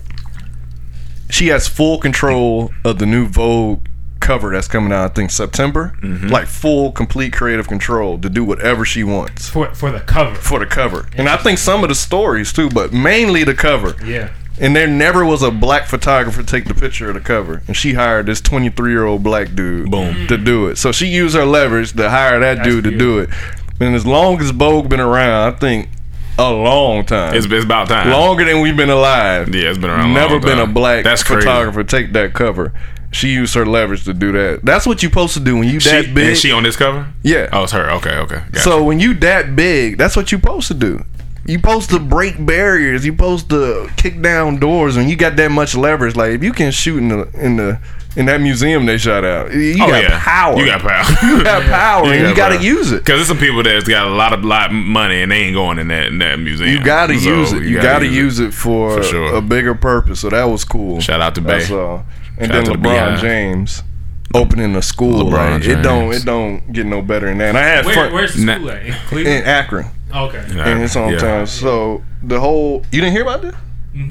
she has full control of the new Vogue cover that's coming out. I think September. Mm-hmm. Like full, complete creative control to do whatever she wants For for the cover. for the cover. And I think some of the stories too, but mainly the cover. Yeah. And there never was a black photographer take the picture of the cover. And she hired this 23 year old black dude Boom. Mm. to do it. So she used her leverage to hire that That's dude to do it. And as long as Vogue been around, I think a long time. It's, it's about time. Longer than we've been alive. Yeah, it's been around a Never long been time. a black That's crazy. photographer take that cover. She used her leverage to do that. That's what you supposed to do when you She, that big. and she on this cover? yeah. Oh, it's her. Okay, okay. Gotcha. So when you that big, that's what you supposed to do. You supposed to break barriers. You supposed to kick down doors when you got that much leverage. Like if you can shoot in the in the in that museum they shot out. You Oh, got yeah. power. You got power. You got power, and you got to use it. Because there's some people that's got a lot of lot money and they ain't going in that in that museum. You got to So, use it. You, got to use it, for, For sure. a bigger purpose. So that was cool. Shout out to Bay. That's all. And Shout then to the LeBron James opening a school. LeBron like, it don't it don't get no better than that. And I had Where, fun where's the Nah. school at? In in Cleveland? Akron Okay. in his hometown. So the whole you didn't hear about that?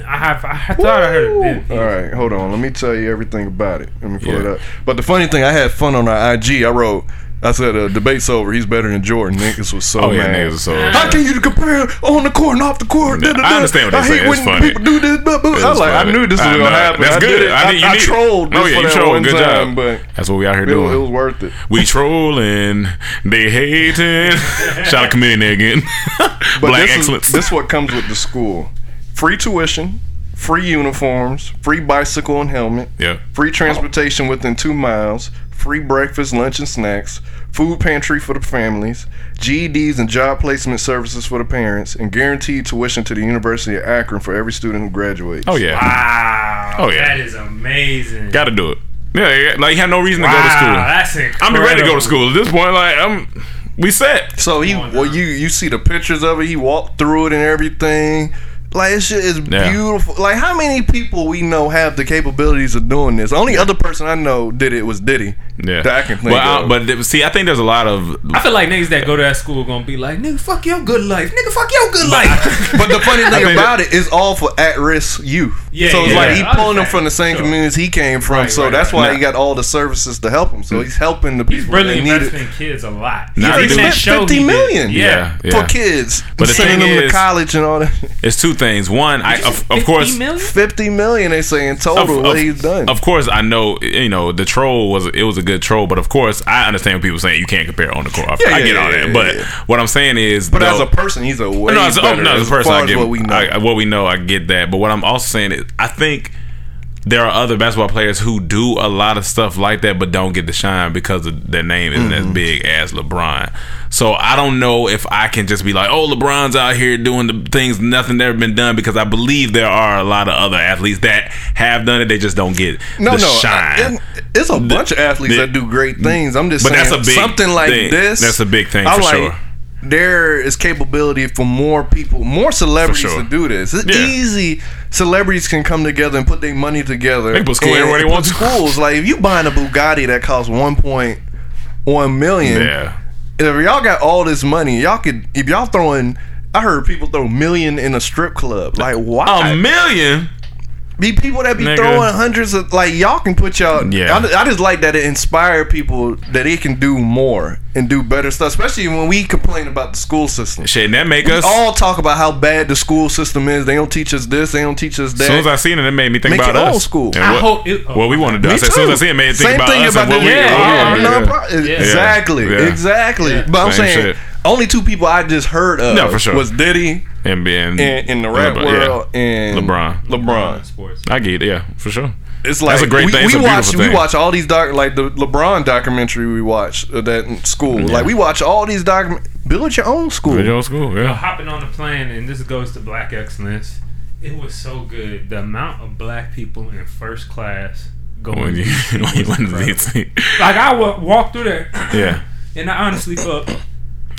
I have. I thought I heard it. All right, hold on. Let me tell you everything about it. Let me pull it up. But the funny thing, I had fun on our IG. I wrote, I said, uh, debate's over. He's better than Jordan. Niggas was so Oh yeah, mad. niggas are so. How can you compare on the court and off the court? Yeah, I Da-da-da. understand what they're I hate saying. It's when funny. people do this. Blah, blah. I It's was like, I knew this was gonna happen. That's I good. Did it. I I, need- I need it. trolled. No, yeah, you trolled. one Good time, job. But That's what we out here it, doing. was- it was worth it. we trolling, they hating. Shout out comedian there again. But Black this excellence. Is, this what comes with the school: free tuition, free uniforms, free bicycle and helmet, yeah. free transportation within two miles, free breakfast, lunch, and snacks, food pantry for the families, GEDs and job placement services for the parents, and guaranteed tuition to the University of Akron for every student who graduates. Oh yeah. Wow. Oh, yeah. That is amazing. Got to do it. Yeah, yeah, like you have no reason to wow, go to school. That's incredible. I'm ready to go to school at this point. Like I'm, we set. So he, well, you you see the pictures of it. He walked through it and everything. Like this shit is Yeah. beautiful. Like how many people we know have the capabilities of doing this? The Only other person I know did it was Diddy. Yeah, that I can think but, I- of. but see, I think there's a lot of. I feel like niggas that go to that school are gonna be like, nigga, fuck your good life. Nigga, fuck your good life. But the funny I thing think about it is all for at risk youth. Yeah, so it's yeah, like yeah. he I pulling them from the same Sure. communities he came from. Right, so right, that's right. why Nah. he got all the services to help him. So he's helping the He's people really that need investing it. in kids a lot. Nah, Even he spent show 50 he did. million. Yeah. Yeah. For kids, But the sending thing them to college and all that. It's two things. One, I of, say of course, million? Fifty million, they say in total. what he's done. Of course, I know you know the troll was it was a good troll, but of course, I understand when people saying you can't compare on the court. Yeah, I yeah, get all yeah, that, yeah, but yeah. what I'm saying is, but as a person, he's a way no, as, oh, no, as a person, far I as get what we know. I, what we know. I get that, but what I'm also saying is, I think there are other basketball players who do a lot of stuff like that, but don't get the shine because of their name isn't Mm-hmm. as big as LeBron. So I don't know if I can just be like, oh, LeBron's out here doing the things nothing ever been done because I believe there are a lot of other athletes that have done it. They just don't get no, the no, shine. I- it's a bunch of athletes the- that do great things. I'm just But saying that's a big something like thing. this. That's a big thing I'm for like, sure. There is capability for more people, more celebrities sure. to do this. It's Yeah. easy. Celebrities can come together and put their money together. They put school and anywhere they want. Schools like if you buying a Bugatti that costs one point one million. yeah. if y'all got all this money, y'all could if y'all throwing. I heard people throw million in a strip club. Like why? A million. Be people that be Nigga. throwing hundreds of like y'all can put y'all. Yeah. I, I just like that it inspire people that it can do more and do better stuff. Especially when we complain about the school system. Shit, and that make We us. all talk about how bad the school system is. They don't teach us this. They don't teach us that. As soon as I seen it, it made me think Make about your own us. school. And I what, hope it- oh, what we want to do. I Me said, as soon as I too. see it, it made me think Same about thing us about and what the we, yeah, we yeah, want to our do. non-pro- Yeah. Exactly, Yeah. exactly. Yeah. But I'm Same saying shit. Only two people I just heard of No, for sure. was Diddy And being in, in the rap LeBron, world yeah. and LeBron. LeBron. Sports. I get it, yeah, for sure. It's like That's a great we, thing. It's We a watch beautiful we watch all these doc like the LeBron documentary we watched uh, that in school. Like we watch all these document. Build your own school. Video school, Yo, yeah. hopping on the plane, and this goes to black excellence. It was so good. The amount of black people in first class going. When you, when you was went to incredible. DC. like I wa- walked through there, Yeah. and I honestly thought,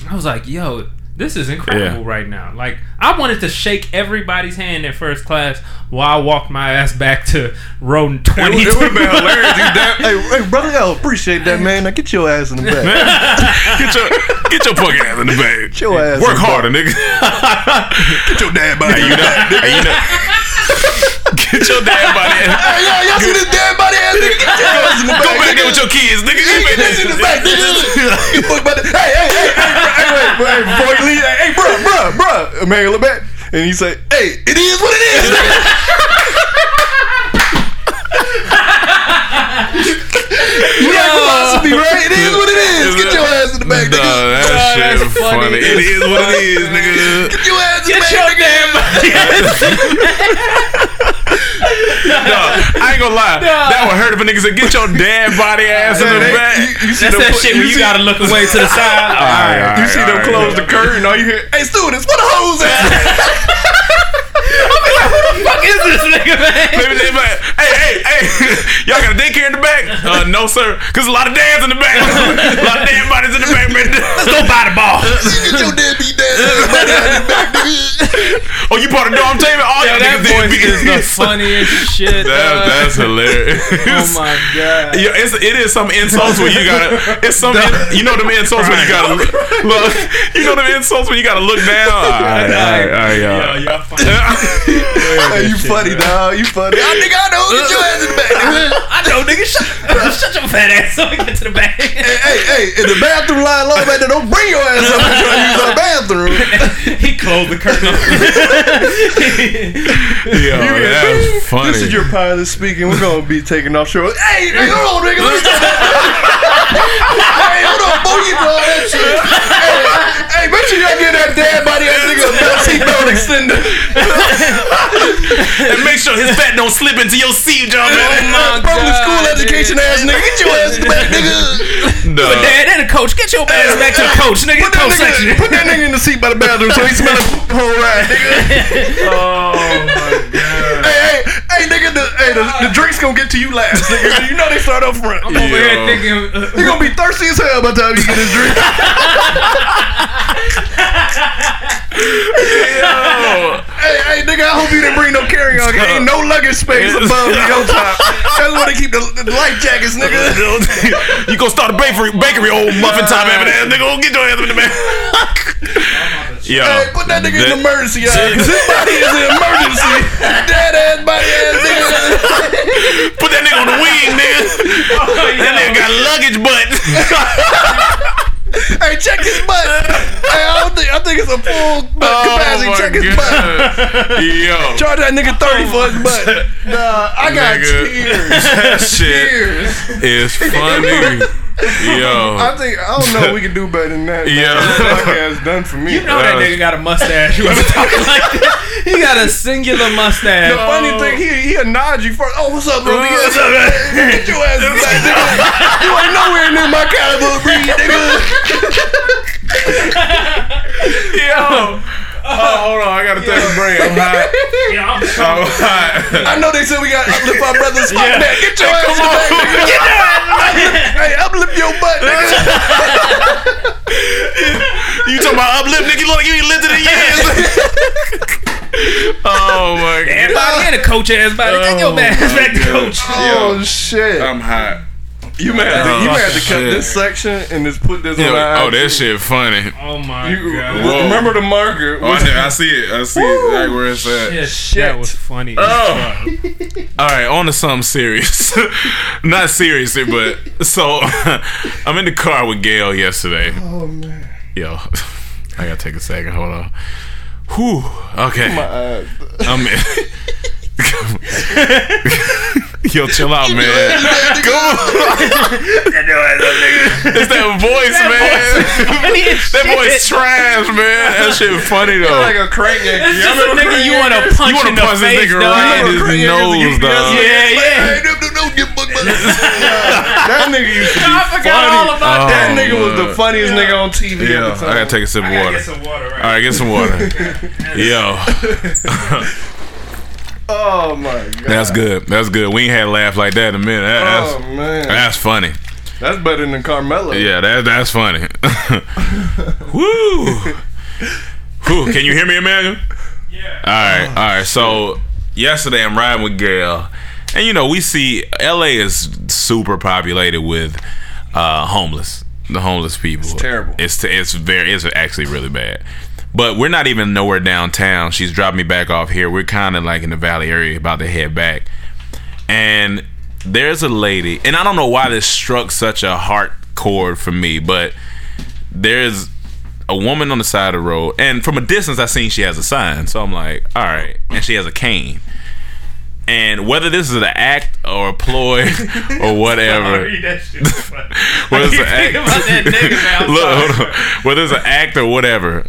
I was like, "Yo, this is incredible Yeah. right now." Like I wanted to shake everybody's hand in first class while I walked my ass back to row It, twenty. would have been hilarious. You damn- hey, hey, brother, I appreciate that, man. Now get your ass in the back. Get your get your punk ass in the bag. Get your ass Work in the harder, nigga. Get your dad body. Hey, you know, you know. Get your dad body. Hey, y'all, y'all see this dad body ass nigga? Get your ass in the back. Go back there with your kids, nigga. Hey, get this in the back, nigga. You fuck about that. Hey, hey, hey, hey, hey, wait, wait, before you leave, hey, hey, bruh, bruh, bruh, Emmanuel Lebet, and you say, hey, it is what it is. You like philosophy, right? It is what it is. Get your ass in the back, Nah, nigga. that shit that's funny. funny. It is what it is, nigga. Get your ass in the Get back, your nigga. damn No, I ain't gonna lie. That would hurt if a nigga said, "Get your dad body ass in the back." you- you That's them that put- shit where you see- gotta look away to the side. All right, all You see all them close yeah. the curtain, all you hear, hey, students, what the hoes at? Fuck is this nigga, man? Maybe they be like, hey, hey, hey, y'all got a daycare in the back? Uh, no, sir. Because a lot of dads in the back. a lot of dad bodies in the back, man. Let's go buy the ball. you Get your deadbeat dad everybody out in the back, nigga. Oh, you part of dorm team? All Yo, y'all that voice deadbeat. is the funniest shit. That, that's hilarious. Oh my god. Yeah, it's, it is some insults where you gotta. It's some. you know them insults when you gotta look. look you know them insults when you gotta look down. All right, all right, all right, y'all. Yo, y'all funny. Hey, you funny, dog. You funny. I nigga, I know. Get your ass in the back. nigga. I know, nigga. Shut, shut your fat ass up and get to the back. Hey, hey, hey, in the bathroom line long back there, don't bring your ass up and try to use our bathroom. he closed the curtain. Yo, that was funny. This is your pilot speaking. We're gonna be taking off shore. Hey, nigga, hold on, nigga. Let me stop that. hey, hold on, boy, you know all that shit. Hey, hey, make sure y'all get that dad body ass nigga a belt seatbelt extender. and make sure his fat don't slip into your seat, y'all. Oh oh my Public God, school education ass nigga. Get your ass back, nigga. No. But dad and the coach, get your ass back to the coach, nigga. Put that, Coach section. nigga, put that nigga in the seat by the bathroom so he smell the whole ride, nigga. Oh my god. Hey, hey, hey, nigga, the, hey, the, the drinks gonna get to you last, nigga. You know they start up front. I'm over here thinking. Uh, You're gonna be thirsty as hell by the time you get this drink. Hey, hey, nigga, I hope you didn't bring no carry on. Ain't no luggage space above your top. That's where they keep the, the life jackets, nigga. you gonna start a bakery, bakery old muffin top having ass nigga. Go get your ass in the back. Yo, Hey, put that nigga in that- emergency, y'all. Cause his body is an emergency. Dead ass body ass nigga. Put that nigga on the wing, nigga. Oh, that nigga got luggage butt. Hey, check his butt. Hey, I don't think I think it's a full butt oh capacity. check his butt. Yo, Charge that nigga thirty for his butt. Nah, I got Nigga. tears. that shit Tears. is funny. Yo, I think I don't know. if We can do better than that. Yeah. that podcast done for me. you know that nigga got a mustache. You ever talking like that? He got a singular mustache. The funny oh. thing, he he'll nod you first. Oh, what's up, bro? Nigga, what's up, man? Get your ass back, nigga. You ain't nowhere near my caliber of breed, nigga. yo. Oh, hold on, I gotta take a break. I'm hot. Yeah, I'm I'm hot. I know they said we got to uplift our brothers. Fuck Yeah. that. Get your ass Come back, on. nigga. Get your ass back. Hey, uplift your butt, nigga. You talking about uplift, nigga? You look like you ain't lifted in years. oh my god. Everybody in a coach ass body. Take your Oh, ass back to coach. Oh shit! I'm hot. You may have to, Oh, you may have to cut this section and just put this Yeah, on our oh, that shit funny. Oh my You, god. Whoa. remember the marker? Oh, I, know, I see it. I see it. Like where it's at. Shit, that was funny. Oh. All right, on to something serious. Not seriously, but so I'm in the car with Gail yesterday. Oh man, Yo, I gotta take a second. Hold on. Whew. Okay. my eyes. I'm in. Yo, chill out, man. Come on. It's that voice, man. Funny that shit. voice trash, man. That shit funny though. like a crank yankee. It's Y'all just a nigga crank you want to yankers? punch you wanna the punch this face, nigga dog. right in his nose, you- dog. Yeah, yeah. Hey, don't, don't get booked by That nigga used to be I forgot funny. all about Oh, That nigga was the man. funniest nigga on TV Yeah, at the I time. gotta take a sip of I gotta water. get some water, right? All right, get some water. Yo, Oh my god. that's good. That's good. We ain't had a laugh like that in a minute. That- Oh That's, man, that's funny. that's better than Carmelo. Yeah, that that's funny. Woo. Whew. Can you hear me, Emmanuel? Yeah. All right, all right. So yesterday I'm riding with Gail, and you know we see LA is super populated with uh, homeless, the homeless people. It's terrible. It's it's very it's actually really bad. But we're not even nowhere downtown. She's dropped me back off here. We're kind of like in the valley area, about to head back. And there's a lady, and I don't know why this struck such a heart chord for me, but there's a woman on the side of the road, and from a distance, I seen she has a sign. So I'm like, all right, and she has a cane. And whether this is an act or a ploy or whatever, Sorry, was funny. whether it's an keep thinking about that nigga now. Look, sorry. hold on. Whether it's an act or whatever,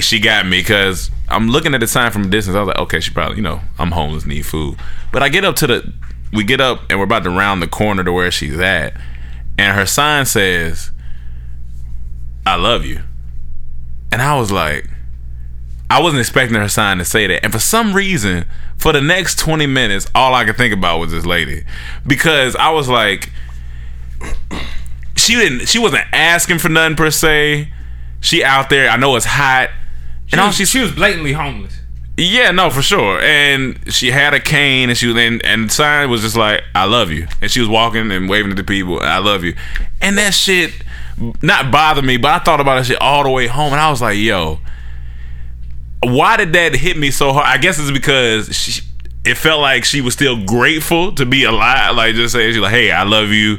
she got me because I'm looking at the sign from a distance. I was like, okay, she probably, you know, I'm homeless, need food. But I get up to the, we get up and we're about to round the corner to where she's at, and her sign says, "I love you," and I was like, I wasn't expecting her sign to say that. And for some reason, for the next 20 minutes, all I could think about was this lady. Because I was like, she didn't she wasn't asking for nothing per se. She out there, I know it's hot. She, And was, she she was blatantly homeless. yeah, no, for sure. And she had a cane, and she was in, and the sign was just like "I love you," and she was walking and waving to the people, "I love you," and that shit not bother me, but I thought about that shit all the way home, and I was like, "Yo, why did that hit me so hard?" I guess it's because she, it felt like she was still grateful to be alive, like just saying she's like, "Hey, I love you."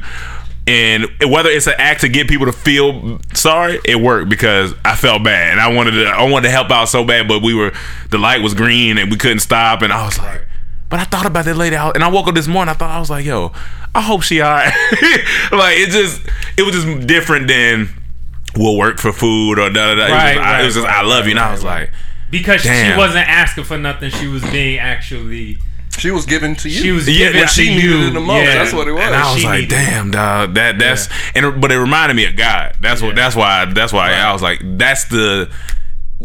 And whether it's an act to get people to feel sorry, it worked because I felt bad and I wanted to I wanted to help out so bad, but we were the light was green and we couldn't stop and I was like, but I thought about that lady and I woke up this morning. I thought I was like, yo, I hope she alright. like it just it was just different than we'll work for food or da da da. It was Right, I, it was just right, I love you, and I was like, Because Damn. she wasn't asking for nothing. She was being actually. She was given to you. She was Yeah, giving when to she you. needed it the most. Yeah. That's what it was. And I was She like, "Damn, dog, that that's." And but it reminded me of God. That's what. That's why. That's why I was like, "That's the."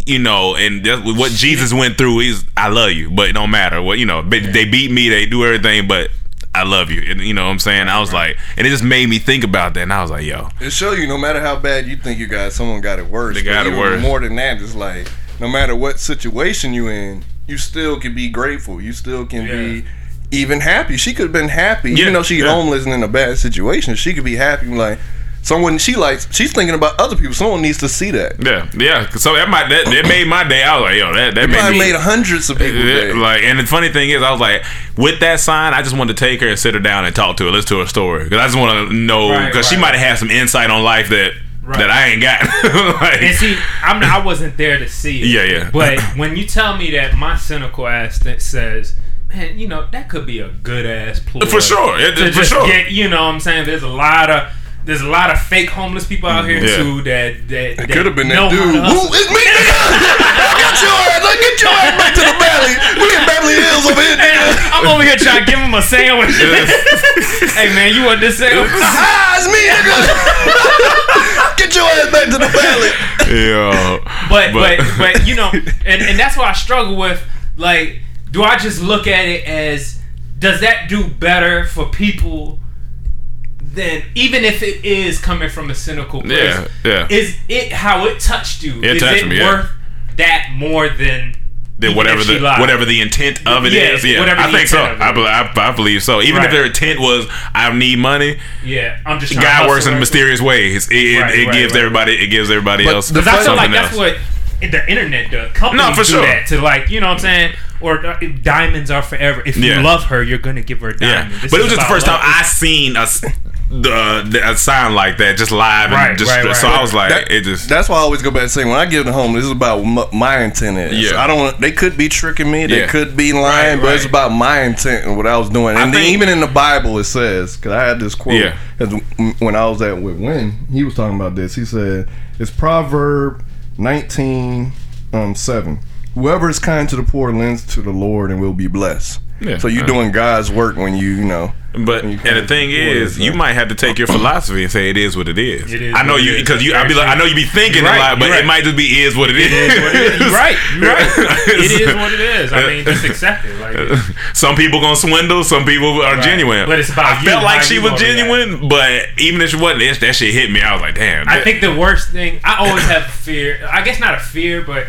You know, and that's what Jesus went through. is I love you, but it don't matter what you know. They, they beat me, they do everything, but I love you. And you know what I'm saying? I was like, and it just made me think about that. And I was like, yo, It show you no matter how bad you think you got, someone got it worse. They got But it worse. More than that, it's like no matter what situation you in, you still can be grateful. You still can be even happy. She could have been happy, Yeah, even though she yeah. homeless and in a bad situation. She could be happy. Like someone she likes. She's thinking about other people. Someone needs to see that. yeah, yeah. So that might that, that made my day. I was like, yo, that that It made probably me made hundreds of people. Yeah, day. like, and the funny thing is, I was like, with that sign, I just wanted to take her and sit her down and talk to her, listen to her story, because I just want to know, Right, because she might have had some insight on life that Right. that I ain't got. like, And see, I'm I wasn't there to see it. Yeah, yeah. But when you tell me that my cynical ass that says, man, you know that could be a good ass ploy For sure. Yeah, to for just sure. Get, you know, what I'm saying there's a lot of. There's a lot of fake homeless people out here mm-hmm. Yeah. too that that, that Could have been that dude. how to Woo, hustle. it's me, nigga. Get your ass, like, get your ass back to the valley. We in Beverly Hills over here, Hey. I'm over here trying to give him a sandwich. hey man, you want this sandwich? Ah, it's me, nigga. Get your ass back to the valley. yeah, but, but but you know, and and that's what I struggle with. Like, do I just look at it as does that do better for people than even if it is coming from a cynical place? Yeah, yeah. Is it how it touched you? It is touched it me, yeah. Worth that more than then even whatever the lied? whatever the intent of it is, Yeah, yeah, whatever I think so. intent of it I, bel I, I believe so. Even Right. if their intent was, I need money. Yeah, I'm just trying to God works in right mysterious ways. It, it, Right, it right, gives right, everybody. It gives everybody But else. the Because I feel something like that's what the internet does. Companies No, for do sure. that to like, you know what I'm saying? Or uh, diamonds are forever. If you Yeah. love her, you're gonna give her a diamond. This but it was just the about first time. I seen a, s- the, the a sign like that just live and Right, just right, right. so I was like, That- it just That's why I always go back and say when I give the home, this is about what my intent is. Yeah. I don't. want They could be tricking me. They Yeah. could be lying, Right, but it's about my intent and what I was doing. I And think- even in the Bible, it says because I had this quote. Yeah. Because when I was at with Win, he was talking about this. He said it's Proverb nineteen um, seven. Whoever is kind to the poor lends to the Lord and will be blessed. Yeah. So you're doing God's work when you you know. But when you and the thing is, it, is, so. you might have to take your philosophy and say it is what it is. It is I know you because you. I be like, I know you be thinking You're a lot, but you're it might just be is what it is. It is what it is. You're right. You're right. It is what it is. I mean, just accept it. Like, some people gonna swindle, some people are Right. genuine. But it's about I you, felt like she was gonna genuine, but even if she wasn't, it, that shit hit me. I was like, damn. I that- think the worst thing. I always have fear. I guess not a fear, but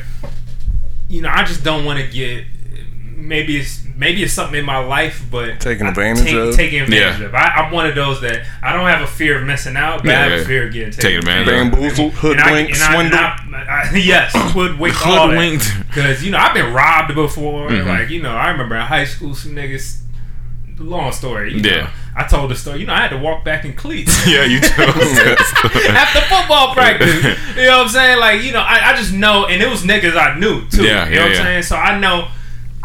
you know, I just don't want to get. Maybe it's maybe it's something in my life, but taking advantage take- of? Taking advantage Yeah. of. I, I'm one of those that I don't have a fear of missing out, but I have Yeah. a fear of getting taken, Taken advantage of. Bamboozled, And I- hoodwinked, swindled. I- I- yes, hoodwinked, all that. Hoodwinked. Because you know I've been robbed before. Mhm. Like you know, I remember in high school some niggas. Long story. you Yeah. know. I told the story. You know, I had to walk back in cleats. yeah, you too. after football practice. You know what I'm saying? Like, you know, I, I just know, and it was niggas I knew too. Yeah, you yeah, know what yeah. I'm saying? So I know,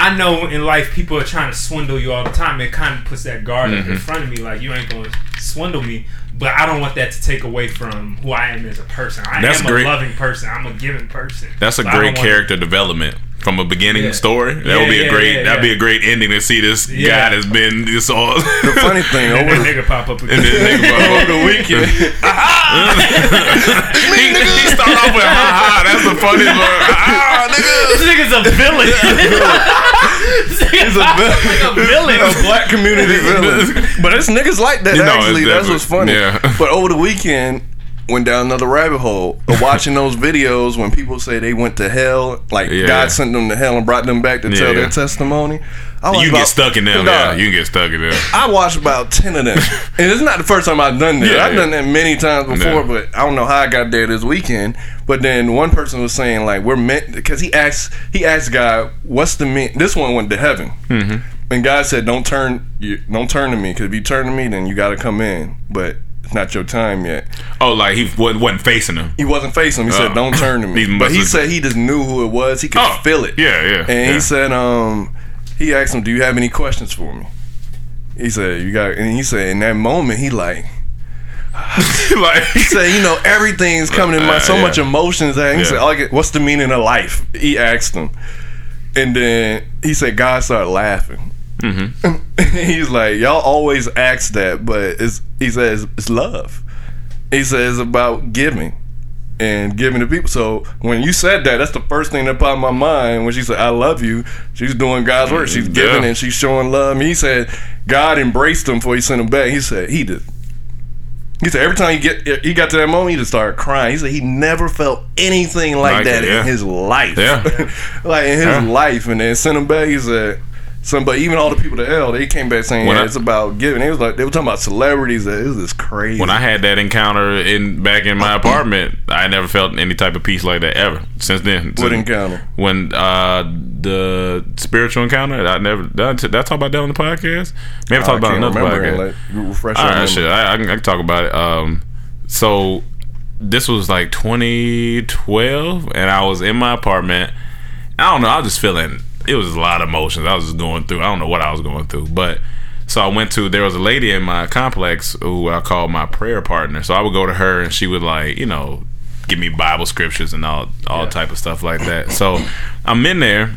I know in life people are trying to swindle you all the time. It kind of puts that guard up in front of me, like you ain't gonna swindle me. But I don't want that to take away from who I am as a person. I That's am great. a loving person. I'm a giving person. That's a So great wanna- character development from a beginning Yeah. story. That would Yeah, be a great. yeah, that'd be a great ending to see this Yeah. guy that's been this all. The funny thing And over then nigga pop up and again. then nigga over the up. weekend. he, he start off with ha ha. That's the funniest part. Ah, nigga. This nigga's a villain. He's a like a villain. a black community villain. But it's niggas like that. You know, actually, that's what's funny. yeah. But over the weekend, went down another rabbit hole of watching those videos when people say they went to hell, like Yeah. God sent them to hell and brought them back to tell Yeah. their testimony. I You can get about- stuck in them. Yeah, you can get stuck in them. I watched about ten of them, and it's not the first time I've done that. Yeah, I've done that many times before, but I don't know how I got there this weekend. But then one person was saying like we're meant because he asked he asked God, "What's the mean?" This one went to heaven, Mm-hmm. and God said, "Don't turn you don't turn to me because if you turn to me, then you got to come in, but it's not your time yet." Oh, like he wasn't, wasn't facing him. He wasn't facing him. He Oh. said, "Don't turn to me." But he said he just knew who it was. He could Oh, feel it. yeah, yeah, And yeah. he said, um, he asked him, "Do you have any questions for me?" He said, "You got," and he said, in that moment, he like. like He said, you know, everything's coming in my so Uh, yeah. much emotions. And he Yeah. said, "Oh, I get- "What's the meaning of life?" He asked him, and then he said, God started laughing. Mm-hmm. He's like, y'all always ask that, but it's he says it's love. He says about giving and giving to people. So when you said that, that's the first thing that popped in my mind. When she said, "I love you," she's doing God's work. She's giving Yeah. and she's showing love. And he said, God embraced him before he sent him back. He said he did. He said every time he get he got to that moment, he just started crying. He said he never felt anything like, Like that it, yeah. in his life. Yeah. like in his Yeah. life, and then sent him back. He said. Some, but even all the people to L, they came back saying yeah, I- it's about giving. It was like they were talking about celebrities. That it was just crazy. when I had that encounter in back in my apartment, I never felt any type of peace like that ever. Since then, What encounter? When uh the spiritual encounter, I never did I, did I talk about that on the podcast. Maybe I talked about another podcast. you refresh All right, shit. I, I, can, I can talk about it. Um, so this was like 2012, and I was in my apartment. I don't know. I was just feeling. It was a lot of emotions. I was just going through. I don't know what I was going through, but so I went to. There was a lady in my complex who I called my prayer partner. So I would go to her, and she would like, you know, give me Bible scriptures and all all type of stuff like that. So I'm in there.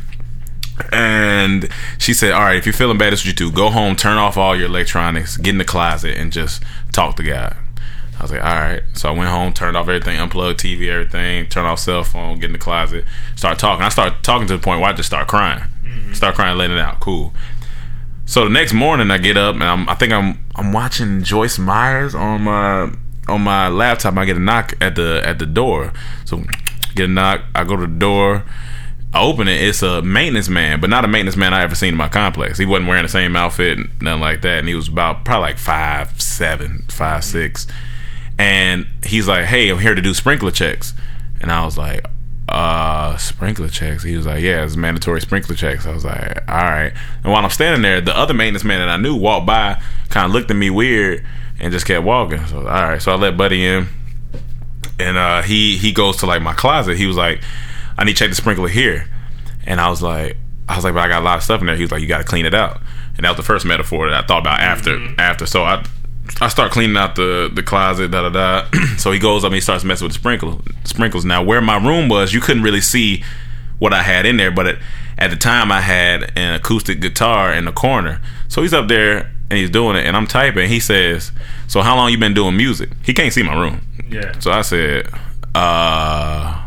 And she said, "All right, if you're feeling bad, that's what you do. Go home, turn off all your electronics, get in the closet, and just talk to God." I was like, "All right." So I went home, turned off everything, unplugged TV, everything, turned off cell phone, get in the closet, start talking. I started talking to the point where I just start crying, mm-hmm. start crying, letting it out. Cool. So the next morning, I get up and I'm, I think I'm I'm watching Joyce Myers on my on my laptop. I get a knock at the at the door. So get a knock. I go to the door. I open it. It's a maintenance man, but not a maintenance man I ever seen in my complex. He wasn't wearing the same outfit, nothing like that. And he was about probably like five seven, five mm-hmm. six. And he's like, "Hey, I'm here to do sprinkler checks." And I was like, "Uh, sprinkler checks." He was like, "Yeah, it's mandatory sprinkler checks." I was like, "All right." And while I'm standing there, the other maintenance man that I knew walked by, kind of looked at me weird, and just kept walking. So, all right. So I let Buddy in, and uh, he he goes to like my closet. He was like, "I need to check the sprinkler here," and I was like, "I was like, but I got a lot of stuff in there." He was like, "You got to clean it out," and that was the first metaphor that I thought about after after. So I I start cleaning out the the closet, da da da. so he goes up and he starts messing with the sprinkle sprinkles. Now where my room was, you couldn't really see what I had in there, but at, at the time I had an acoustic guitar in the corner. So he's up there and he's doing it, and I'm typing. He says, "So how long you been doing music?" He can't see my room. Yeah. So I said, uh,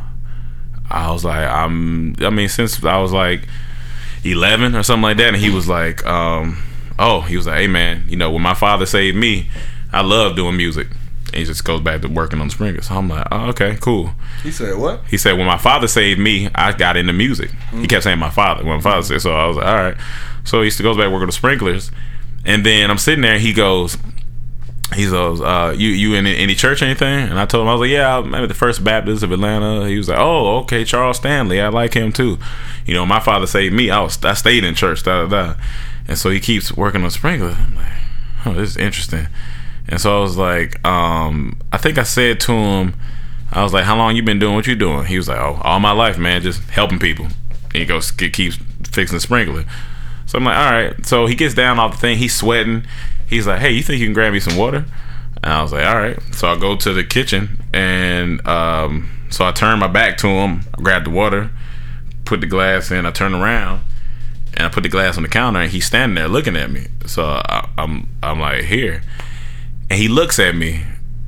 I was like, I'm. I mean, since I was like eleven or something like that, and he was like, um, oh, he was like, hey man, you know, when my father saved me, I love doing music. And he just goes back to working on the sprinklers. So I'm like, oh, okay, cool. He said what? He said, when my father saved me, I got into music. He kept saying my father. When my father said so, I was like, all right. So he used to goes back working on the sprinklers, and then I'm sitting there. He goes, he goes, uh, you you in any church or anything? And I told him I was like, yeah, I'm at the First Baptist of Atlanta. He was like, oh, okay, Charles Stanley, I like him too. You know, my father saved me. I was I stayed in church, da da da. And so he keeps working on sprinklers. I'm like, oh, this is interesting. And so I was like, um, I think I said to him, I was like, how long you been doing what you doing? He was like, oh, all my life, man, just helping people. And he goes, keeps fixing the sprinkler. So I'm like, all right. So he gets down off the thing. He's sweating. He's like, hey, you think you can grab me some water? And I was like, all right. So I go to the kitchen, and um, so I turn my back to him. I grab the water, put the glass in. I turn around, and I put the glass on the counter, and he's standing there looking at me. So I, I'm I'm like here, and he looks at me,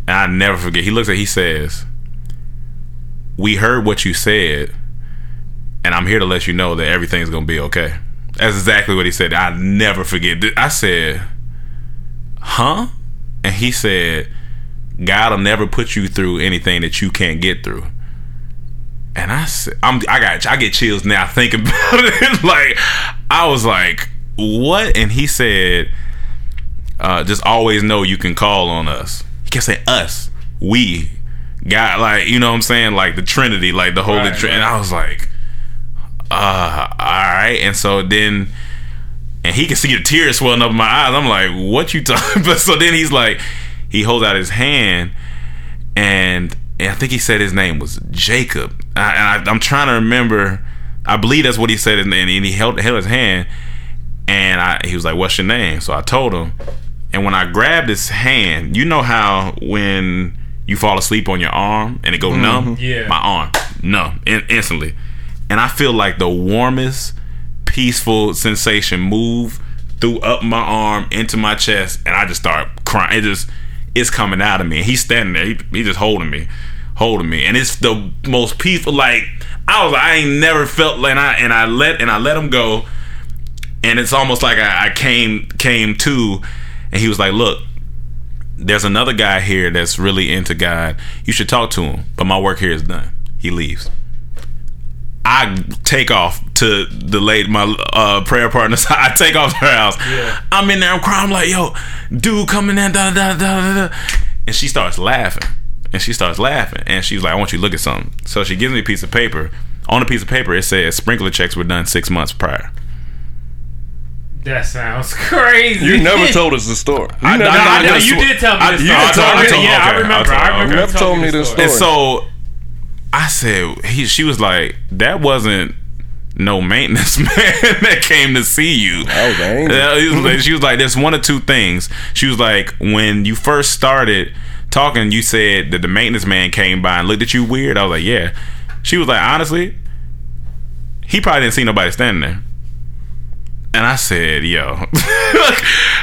and I never forget. He looks at. He says, "We heard what you said, and I'm here to let you know that everything's gonna be okay. That's exactly what he said. I never forget. I said, "Huh?" And he said, "God will never put you through anything that you can't get through." And I said, "I'm I got I get chills now thinking about it. like I was like, what?" And he said, uh, "Just always know you can call on us." He kept saying us, we, God, like you know what I'm saying, like the Trinity, like the Holy Right, Trinity. right. And I was like, uh, all right. And so then, and he can see the tears swelling up in my eyes. I'm like, what you talking about? So then he's like, he holds out his hand, and, and I think he said his name was Jacob. I, and I, I'm trying to remember. I believe that's what he said, and, and he held, held his hand, and I, he was like, "What's your name?" So I told him, and when I grabbed his hand, you know how when you fall asleep on your arm and it go mm-hmm. numb, Yeah. my arm numb in, instantly, and I feel like the warmest, peaceful sensation move through up my arm into my chest, and I just start crying. It just it's coming out of me. And he's standing there. He, he just holding me, holding me, and it's the most peaceful. Like I was, I ain't never felt like, and I and I let and I let him go, and it's almost like I, I came came to, and he was like, "Look, there's another guy here that's really into God. You should talk to him, but my work here is done." He leaves. I take off to the late my uh, prayer partner's. I take off to her house. I'm in there. I'm crying. I'm like, yo, dude, coming in. Da, da, da, da, da. And she starts laughing. And she starts laughing. And she's like, I want you to look at something. So she gives me a piece of paper. On the piece of paper, it says sprinkler checks were done six months prior. That sounds crazy. You never told us the story. You I- never, No, I- I, I know you did tell me I- this. you story. did me I this. remember- Yeah, I remember. I'll tell- I remember. You never you told me this story. And so I said, he, she was like, that wasn't no maintenance man that came to see you. I was angry. Yeah, he was like- she was like, there's one or two things. She was like, when you first started talking, you said that the maintenance man came by and looked at you weird. I was like, yeah. She was like, honestly, he probably didn't see nobody standing there. And I said, "Yo,"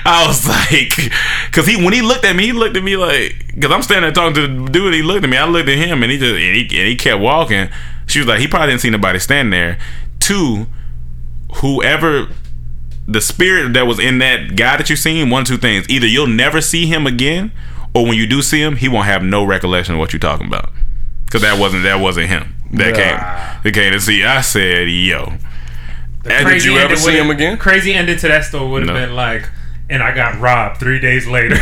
I was like, because he when he looked at me, he looked at me like, because I'm standing there talking to the dude. He looked at me. I looked at him, and he just and he, and he kept walking. She was like, he probably didn't see nobody standing there. Two, whoever the spirit that was in that guy that you seen, one two things: either you'll never see him again, or when you do see him, he won't have no recollection of what you're talking about. Because that wasn't that wasn't him that Nah. came that came to see. I said, "Yo." And did you ever see him again? Crazy ending to that story would have No. been like, and I got robbed three days later. and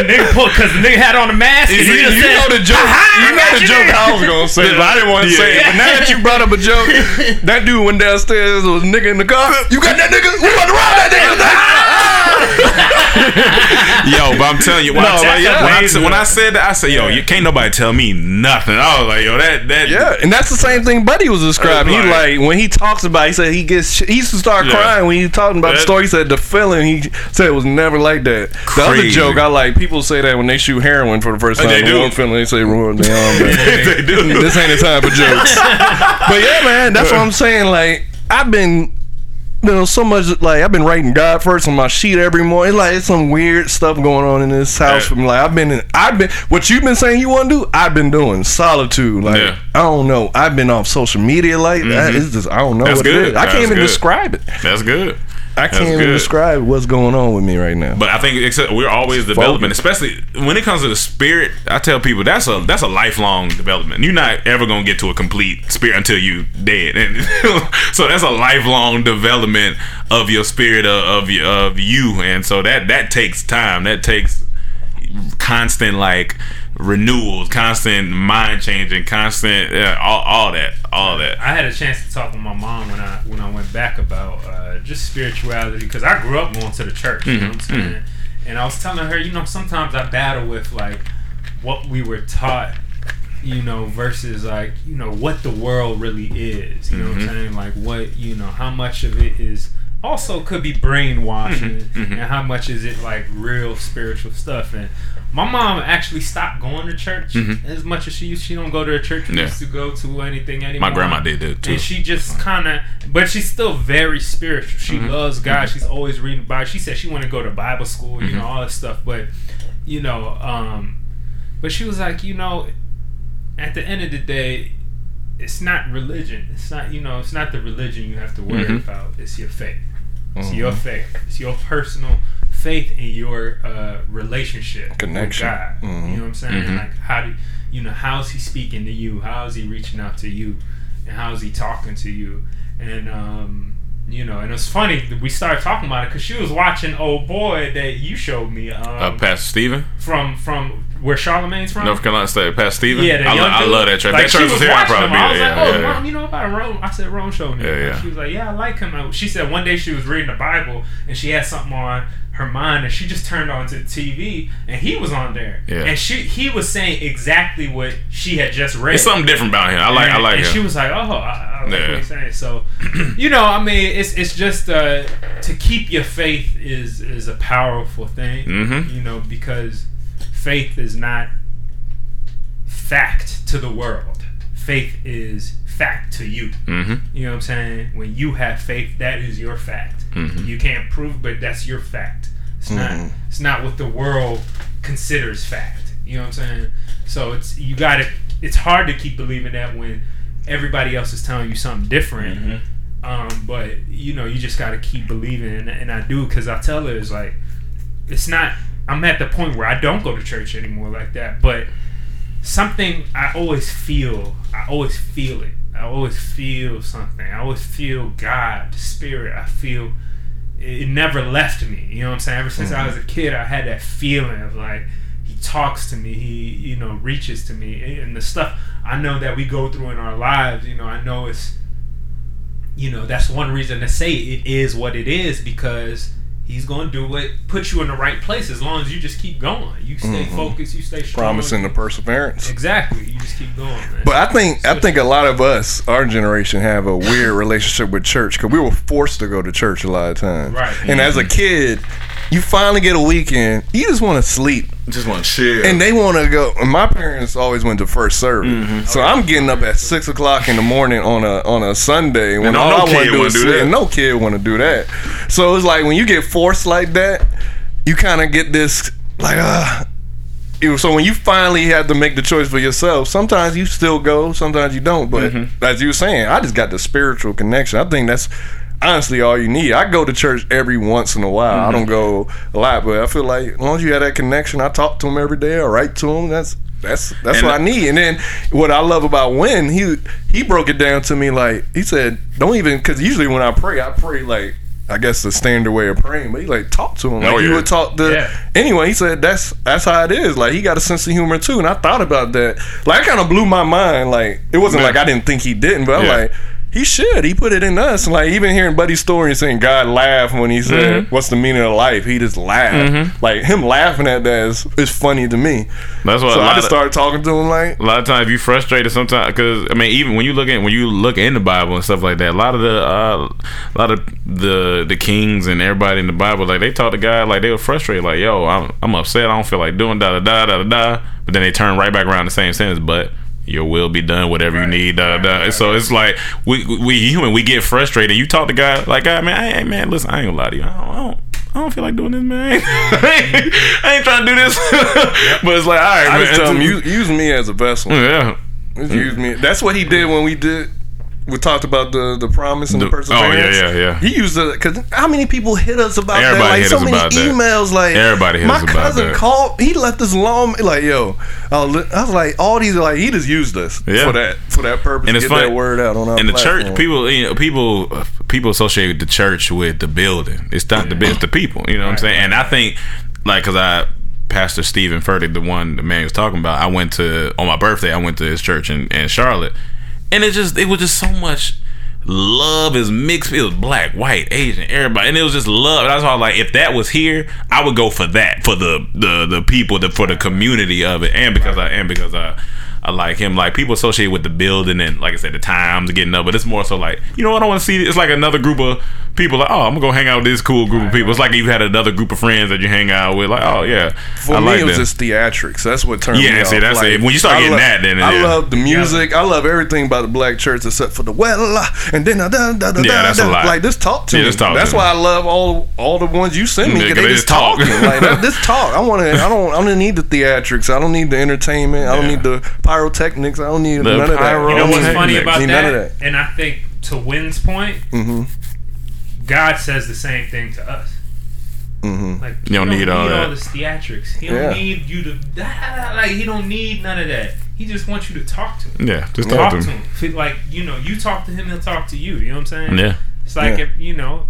the nigga pulled because the nigga had on a mask. You, you said, know the joke. "Aha, You know the joke there." I was gonna say, but I didn't want to Yeah. say it. But now that you brought up a joke, that dude went downstairs. Was a nigga in the car. You got that nigga? We about to rob that nigga. Yo, but I'm telling you, when, No, I, but yeah. when, I, when I said that, I said, "Yo, you can't nobody tell me nothing." I was like, "Yo, that that Yeah, and that's the same thing Buddy was describing. He Like- like when he talks about, it, he said he gets he used to start Yeah. crying when he talking about the story. He said the feeling he said it was never like that. The other Crazy. joke I like, people say that when they shoot heroin for the first time. They the do. one feeling they say ruin their arm. they do." this ain't the time for jokes. but yeah, man, that's what I'm saying. Like I've been. You know, so much like I've been writing God first on my sheet every morning. Like it's some weird stuff going on in this house. Yeah. From like I've been, in, I've been what you've been saying you want to do. I've been doing solitude. Like Yeah. I don't know. I've been off social media like that. Mm-hmm. It's just I don't know That's what good. it is. I That's can't even good. describe it. That's good. I can't even describe what's going on with me right now. But I think except we're always developing, especially when it comes to the spirit. I tell people that's a that's a lifelong development. You're not ever gonna get to a complete spirit until you dead, and so that's a lifelong development of your spirit uh, of of, of you, and so that that takes time. That takes constant like renewals, constant mind changing, constant uh, all, all that, all that. I had a chance to talk with my mom when I when I went back about uh, just spirituality because I grew up going to the church. You know what I'm saying? And I was telling her, you know, sometimes I battle with like what we were taught, you know, versus like you know what the world really is. You know what I'm saying? Like what you know, how much of it is also could be brainwashing, and how much is it like real spiritual stuff and. My mom actually stopped going to church as much as she used. She don't go to a church Yeah. used to go to anything anymore. My grandma did that too. And she just kind of, but she's still very spiritual. She Mm-hmm. loves God. She's always reading the Bible. She said she wanted to go to Bible school, you know, Mm-hmm. all this stuff. But, you know, um, but she was like, you know, at the end of the day, it's not religion. It's not you know. It's not the religion you have to worry Mhm. about. It's your faith. It's your faith. It's your personal faith in your uh, relationship Connection. with God. Mhm. You know what I'm saying? Mhm. Like how do you know how's he speaking to you? How's he reaching out to you? And how's he talking to you? And um, you know, and it's funny that we started talking about it because she was watching old boy that you showed me um, Uh, Pastor Steven, from from where Charlemagne's from. North Carolina State. Pastor Steven. Yeah, the I, lo- I love that church. Like, that church was here. Watching probably him. I was there. like, Yeah, oh, yeah, Ron, you know about Rome? I said, Rome showed me. Yeah, And yeah. She was like, yeah, I like him. And She said one day she was reading the Bible and she had something on her mind and she just turned on to the TV and he was on there. Yeah. And she he was saying exactly what she had just read. It's something different about him. I like. I like and him. she was like, "Oh, I, I like Yeah. what he's saying." So, you know, I mean, it's it's just uh, to keep your faith is is a powerful thing. Mhm. You know, because faith is not fact to the world. Faith is fact to you. Mhm. You know what I'm saying? When you have faith, that is your fact. Mhm. You can't prove, but that's your fact. It's not. Mhm. It's not what the world considers fact. You know what I'm saying? So it's you got to. It's hard to keep believing that when everybody else is telling you something different. Mm-hmm. Um, but you know, you just got to keep believing, and, and I do because I tell her it's like it's not. I'm at the point where I don't go to church anymore like that, but something I always feel. I always feel it. I always feel something. I always feel God, the Spirit. I feel it, never left me. You know what I'm saying? Ever since I mm-hmm. was a kid, I had that feeling of like He talks to me. He you know reaches to me, and the stuff I know that we go through in our lives. You know, I know it's you know that's one reason to say it is what it is because he's going to do it. put you in the right place as long as you just keep going you stay Mhm. focused you stay strong Promising the perseverance. exactly you just keep going man. But I think I think a lot of us, our generation, have a weird relationship with church because we were forced to go to church a lot of times. Right. And as a kid, you finally get a weekend, you just want to sleep. Just want to chill. And they want to go. My parents always went to first service, Mm-hmm. so I'm getting up at six o'clock in the morning on a on a Sunday when And all no I want to do is do sleep. that. And no kid want to do that. So it's like when you get forced like that, you kind of get this like uh so when you finally have to make the choice for yourself, sometimes you still go, sometimes you don't. But Mm-hmm. as you were saying, I just got the spiritual connection. I think that's honestly all you need. I go to church every once in a while. Mm-hmm. I don't go a lot, but I feel like as long as you have that connection, I talk to him every day. I write to him. That's that's that's And what I need. And then what I love about when he he broke it down to me like he said, don't even because usually when I pray, I pray like. I guess the standard way of praying, but he like talk to him like Oh, you yeah. would talk to Yeah. anyway, he said that's that's how it is. Like he got a sense of humor too, and I thought about that. Like it kind of blew my mind. Like it wasn't Yeah. like I didn't think he didn't, but I'm like he should. He put it in us. Like even hearing Buddy's story and saying God laughed when he said, Mm-hmm. "What's the meaning of life?" He just laughed. Like him laughing at that is, is funny to me. That's what So I just started talking to him like, a lot of times you frustrated sometimes because I mean even when you look at when you look in the Bible and stuff like that, a lot of the uh, a lot of the the kings and everybody in the Bible like they talk to God like they were frustrated like yo I'm I'm upset I don't feel like doing da da da da da da but then they turn right back around the same sentence but your will be done whatever you need da so it's like we we human we get frustrated you talk to God like God man I ain't man listen I ain't gonna lie to you I don't, I don't I don't feel like doing this, man. I ain't, I ain't trying to do this, but it's like, all right, I man. just tell him use, use me as a vessel. yeah, Just use me. That's what he did when we did. We talked about the the promise and the, The- perseverance. oh, yeah, yeah, yeah. He used it because how many people hit us about Everybody that? Like so many about that. emails. Like Everybody hit my us about cousin that. called. He left us long. Like yo, I was, I was like all these. Like he just used us Yeah. for that for that purpose. and it's get funny. that word out on our and the platform. church people you know, people people associate the church with the building it's not the it's the people you know what i'm saying and i think like because i pastor steven furtick the one the man was talking about i went to on my birthday i went to his church in, in charlotte and it just it was just so much love. Is mixed it was black white asian everybody. And it was just love. That's why I was like if that was here i would go for that for the the the people the for the community of it. And because i and because i I like him. Like people associate with the building and, like I said, the times getting up. But it's more so like, you know what? I don't want to see. It's like another group of people. Like, oh, I'm gonna go hang out with this cool group of people. It's like you had another group of friends that you hang out with. Like, oh yeah, For I me, like it was them. just theatrics. That's what turned Yeah, me see, off. that's it. When you start I getting love- that, then, I yeah. love the music. I love everything about the black church except for the well, and then uh, da, da, da, Yeah, da, that's a lot. like this talk to Yeah, me. just talk to that's me. why I love all all the ones you send me Yeah, because 'cause they, they just just talk. talking. like this talk. I want to. I don't. I don't need the theatrics. I don't need the entertainment. I don't need the pyrotechnics. I don't need The none of that. You know what's funny about that? none of that. And I think to Wynn's point, Mm-hmm. God says the same thing to us. Mm-hmm. Like You don't he need all that. this theatrics. He don't Yeah. need you to like. He don't need none of that. He just wants you to talk to him. Yeah, just Talk talk to to him. him. Like you know, you talk to him, he'll talk to you. You know what I'm saying? Yeah. It's like Yeah. if you know,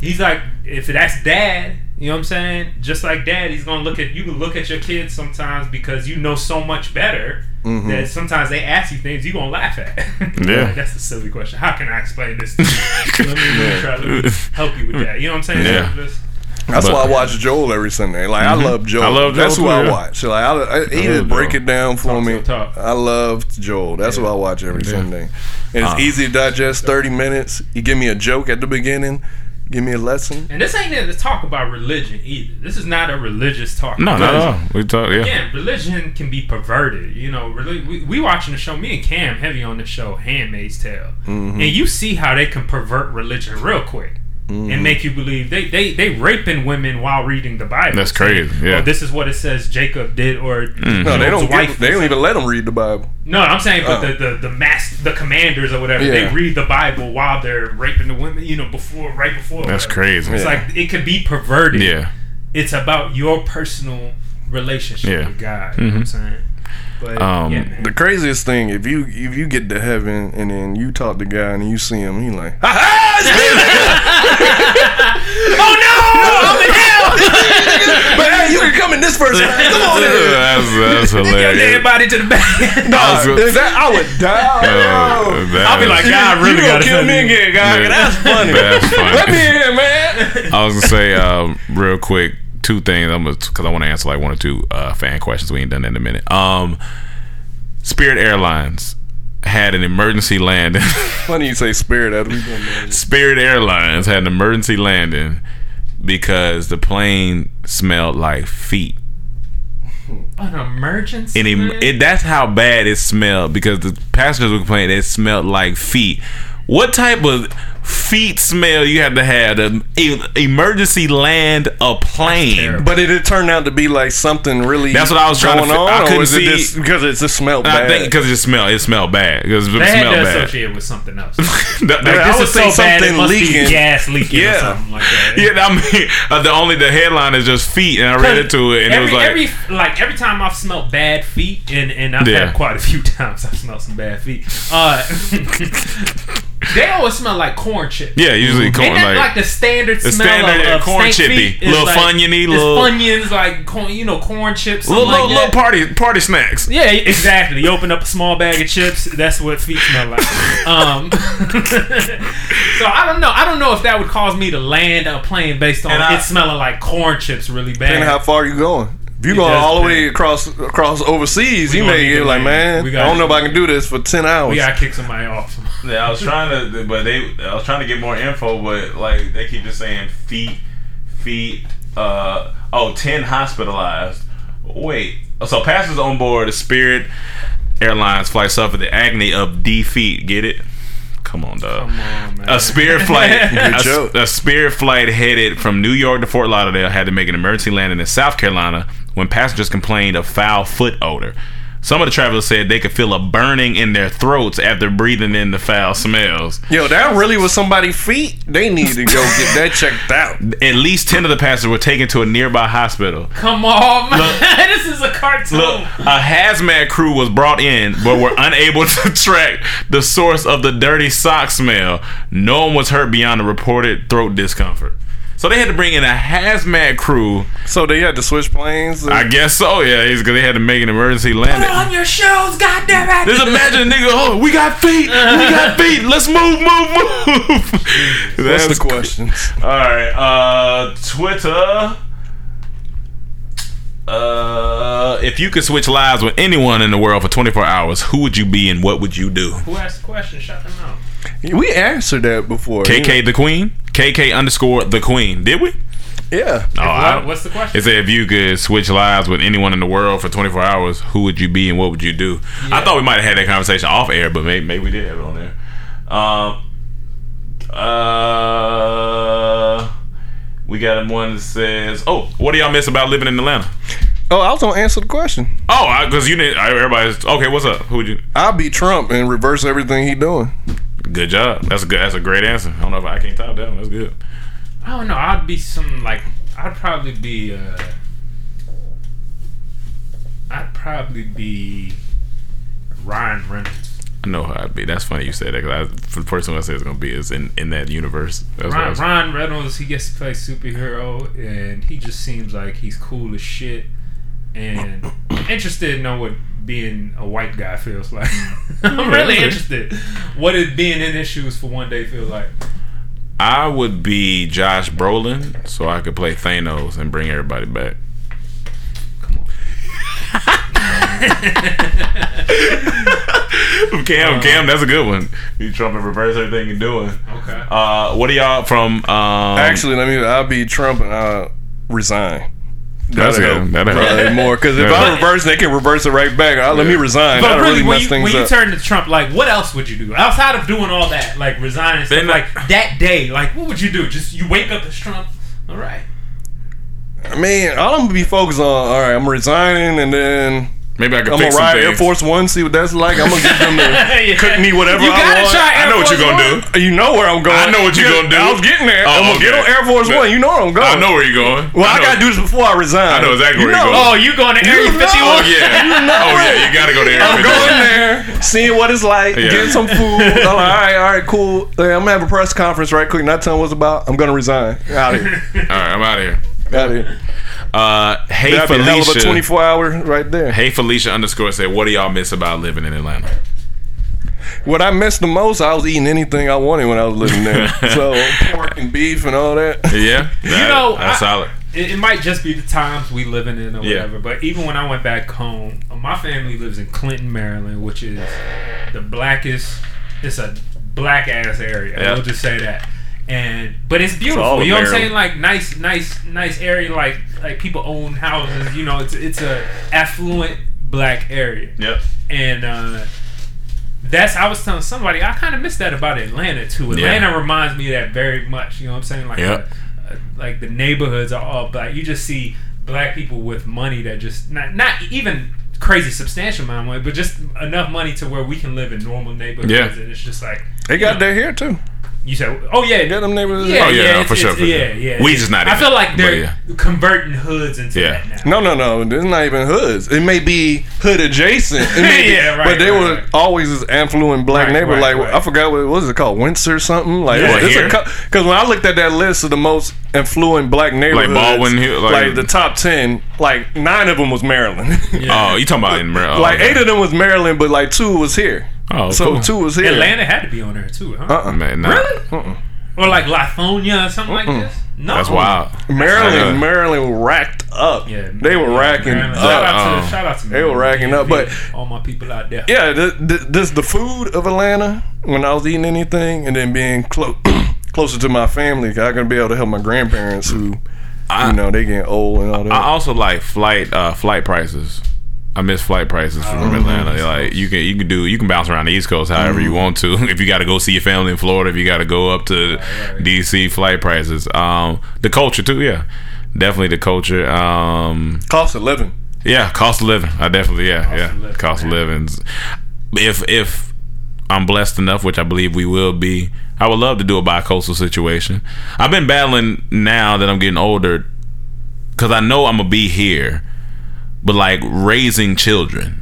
he's like if that's dad. You know what I'm saying? Just like dad, he's gonna look at you. Can look at your kids sometimes because you know so much better Mm-hmm. that sometimes they ask you things you gonna laugh at. Yeah. that's a silly question. How can I explain this? To you? let, me, let me try to help you with that. You know what I'm saying? Yeah. Just- That's But- why I watch Joel every Sunday. Like I love Joel. I love That's Joel who I watch. So, like I, I, he love just break Joel. it down for Talk me. I love Joel. That's who I watch every Sunday. And it's Uh. easy to digest. Thirty minutes. You give me a joke at the beginning. Give me a lesson. And this ain't there to talk about religion either. This is not a religious talk. No, no, at Because, all. We talk. Yeah. Again, religion can be perverted. You know, reli- we, we watching the show. Me and Cam heavy on the show, Handmaid's Tale, Mm-hmm. and you see how they can pervert religion real quick. Mm-hmm. And make you believe they, they they raping women while reading the Bible. That's saying, crazy, yeah. "Oh, this is what it says Jacob did, or Mm-hmm. No, they don't. wife Give, they don't even let them read the Bible. No, I'm saying, but Oh. the, the the mass the commanders or whatever Yeah. they read the Bible while they're raping the women. You know, before right before. That's whatever. crazy. It's Yeah. like it could be perverted. Yeah. It's about your personal relationship Yeah. with God. You know what I'm saying? But Um, yeah. The craziest thing, if you if you get to heaven and then you talk to God and you see him, he like, ha ha, oh no, I'm in hell. but hey, you can come in this first. Come on in. that's, that's Your dead hilarious. body to the back. Nah, was gonna- is that, I would die. Oh, that I'll be is- like, God, really you gonna gotta kill me you. again, God? Yeah. That's funny. That's funny. Let me in here, man. I was gonna say um, real quick two things. I'm because I want to answer like one or two uh, fan questions. We ain't done that in a minute. Um, Spirit Airlines had an emergency landing. Funny you say spirit. As we. Spirit Airlines had an emergency landing because the plane smelled like feet. An emergency. And it, it, that's how bad it smelled because the passengers were complaining it smelled like feet. What type of feet smell you have to have to e- emergency land a plane? But it, it turned out to be like something really. That's what I was trying to going fi- I on, or couldn't is it see- just because it just smelled And bad? I think because it just smelled, it smelled bad because it they had smelled to bad. associate it with something else. That- Like, that- I would is say so bad it something must be leaking. gas leaking Yeah. or something like that. yeah, I mean, uh, the only the headline is just feet, and I read into it, and every, it was like, every like every time I've smelled bad feet, and and I've Yeah. had quite a few times I've smelled some bad feet. Uh, they always smell like corn chips. yeah, usually corn Ain't that like, like, the standard the smell standard, of, of corn stank chippy. Little like, Funyuny, little- Funyuns, like corn, you know, corn chips, little little, like little party party snacks. Yeah, exactly. You open up a small bag of chips. That's what feet smell like. Um, so I don't know. I don't know if that would cause me to land a plane based on I- it smelling like corn chips really bad. Depending how far you going. If you It going all the way across across overseas, We you may get like, man, I don't know if I can do this for ten hours. we gotta kick somebody off. Yeah, I was trying to, but they, I was trying to get more info, but like they keep just saying feet, feet. Uh, oh, 10 hospitalized. Wait, so passengers on board the Spirit Airlines flight suffered the agony of defeat. Get it? Come on, dog. Come on, man. A Spirit flight, a, a Spirit flight headed from New York to Fort Lauderdale had to make an emergency landing in South Carolina when passengers complained of foul foot odor. Some of the travelers said they could feel a burning in their throats after breathing in the foul smells. Yo, that really was somebody's feet. They need to go get that checked out. At least 10 of the passengers were taken to a nearby hospital. Come on, man. this is a cartoon. Look, a hazmat crew was brought in, but were unable to track the source of the dirty sock smell. No one was hurt beyond the reported throat discomfort. So they had to bring in a hazmat crew. So they had to switch planes. I guess so, yeah, because they had to make an emergency landing. Put landing. on your shoes, goddamn it. Just imagine a nigga, oh, we got feet, we got feet, let's move, move, move. What's That's the questions? All right, uh, Twitter. Uh, if you could switch lives with anyone in the world for 24 hours, who would you be and what would you do? Who asked the question? Shut them out. We answered that before. KK the Queen? KK underscore the Queen. Did we? Yeah. Oh, I- What- what's the question? It said if you could switch lives with anyone in the world for 24 hours, who would you be and what would you do? I thought we might have had that conversation off air, but maybe, maybe we did have it on there. Um, uh, we got one that says, "Oh, what do y'all miss about living in Atlanta?" Oh, I was gonna answer the question. Oh, because you didn't. Everybody's okay. What's up? Who would you? I'll be Trump and reverse everything he doing. Good job. That's a good. That's a great answer. I don't know if I can't top that. one. That's good. I don't know. I'd be some like I'd probably be. uh I'd probably be Ryan Reynolds. I know how I'd be. That's funny you said that because the first one I say it's gonna be is in, in that universe. That's Ryan, Ryan Reynolds, he gets to play superhero, and he just seems like he's cool as shit, and interested in know what being a white guy feels like. I'm really interested. What did being in his shoes for one day feel like? I would be Josh Brolin, so I could play Thanos and bring everybody back. Come on. Cam, Cam, that's a good one. You Trump and reverse everything you're doing. Okay. Uh, what are y'all from? Um, Actually, let me. I'll be Trump and I'll resign. That's That'll good. help. That'll help. Probably more because if I reverse, they can reverse it right back. I'll, Let me resign. But That'll really, really, when mess you, things when you up. turn to Trump, like, what else would you do outside of doing all that, like resigning and stuff? Then- like that day, like, what would you do? Just you wake up as Trump. All right. I mean, all I'm gonna be focused on. All right, I'm resigning, and then Maybe I could I'm fix gonna some ride Air. Force One, see what that's like. I'm gonna get them to Yeah. cook me whatever You I gotta want. try Air I know what you're gonna One. do. You know where I'm going. I know what you're gonna do. I was getting there. Oh, I'm gonna get on Air Force But- One. You know where I'm going. I know where you're going. Well, I, know. gotta do this before I resign. I know exactly you where you're going. Oh, you going to Area You 51? know. Oh yeah. You know oh yeah. You gotta go there. I'm going there, seeing what it's like, Yeah. getting some food. I'm like, all right, all right, cool. I'm gonna have a press conference right quick. Not telling what's about. I'm gonna resign. Out of here. All right, I'm out of here. Out of here. Uh, hey That'd be hell of a Felicia. 24 hour right there. Hey Felicia underscore said, "What do y'all miss about living in Atlanta?" What I missed the most, I was eating anything I wanted when I was living there. so pork and beef and all that. Yeah, You know, that's I- solid. It, it might just be the times we living in or Yeah. whatever. But even when I went back home, my family lives in Clinton, Maryland, which is the blackest. It's a black ass area. Yeah. We'll just say that. And but it's beautiful. of you know what I'm saying? Like nice, nice, nice area. Like like people own houses. You know, it's it's a affluent black area. Yep. And uh, that's I was telling somebody I kind of miss that about Atlanta too. Yeah. Atlanta reminds me of that very much. You know what I'm saying? Like, Yep. uh, like the neighborhoods are all black. You just see black people with money that just not not even crazy substantial amount of money, but just enough money to where we can live in normal neighborhoods. Yeah. And it's just like They got that here too. You said, oh yeah, Got them neighborhoods. yeah, Oh, yeah, yeah, no, for sure, for sure. yeah, yeah. We just not I feel like they're yeah. converting hoods into Yeah. that now. No, no, no. It's not even hoods. It may be hood adjacent. It may be- Yeah, right, But they right, were right. always this affluent black Right, neighborhood. right, like. I forgot what what was it called, Windsor or something. Like Yeah. it's Here? a because when I looked at that list of the most affluent black neighborhoods, like Baldwin Hill, like- like, the top ten, like nine of them was Maryland. Oh, you talking about in Maryland? like oh, eight of them was Maryland, but like two was here. Oh, so cool. two was here. Atlanta had to be on there too, huh? Uh-uh. Man, nah. Really? Or like Lithonia or something like this? No. That's wild. Maryland, Uh, Maryland racked up. Yeah, they were yeah, racking Maryland. up. Shout out to Uh-oh. shout out to They were Maryland. racking up, but- all my people out there. Yeah, th- th- this the food of Atlanta when I was eating anything, and then being close closer to my family. I can be able to help my grandparents who, I- you know, they getting old and all that. I also like flight uh, flight prices. I miss flight prices from Atlanta. Like you can you can do you can bounce around the East Coast however you want to. If you got to go see your family in Florida, if you got to go up to DC, flight prices. Um, the culture too, yeah, definitely the culture. Um, Cost of living. yeah, cost of living. I definitely yeah yeah of living, cost of living. If if I'm blessed enough, which I believe we will be, I would love to do a bi-coastal situation. I've been battling now that I'm getting older because I know I'm gonna be here, but like raising children.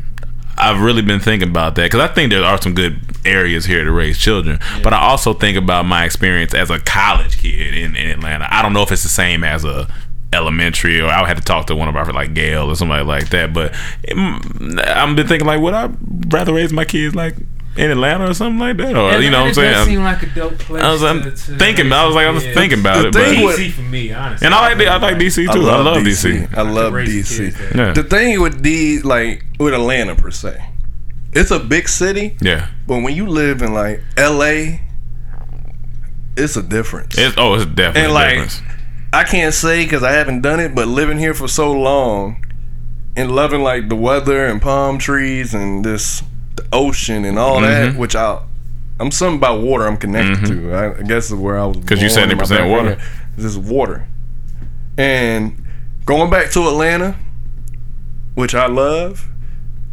I've really been thinking about that because I think there are some good areas here to raise children, but I also think about my experience as a college kid in, in Atlanta. I don't know if it's the same as a elementary or I would have to talk to one of our like Gail or somebody like that. But I've been thinking like, would I rather raise my kids like in Atlanta or something like that, or you know what I'm It does saying? seem like a dope place. I was I'm to- to thinking. I was like, I was raise thinking about The it, thing but with- DC for me, honestly. and I like the, I like DC too. I love, DC. I love raise DC. kids there. Yeah. The thing with D, like with Atlanta per se, it's a big city, Yeah, but when you live in like L.A., it's a difference. it's oh, it's definitely and a like difference. I can't say because I haven't done it, but living here for so long and loving like the weather and palm trees and this the ocean and all Mm-hmm. that, which I I'm something about water I'm connected to. I, I guess is where I was because you my 70% water. This is water, and going back to Atlanta. which I love.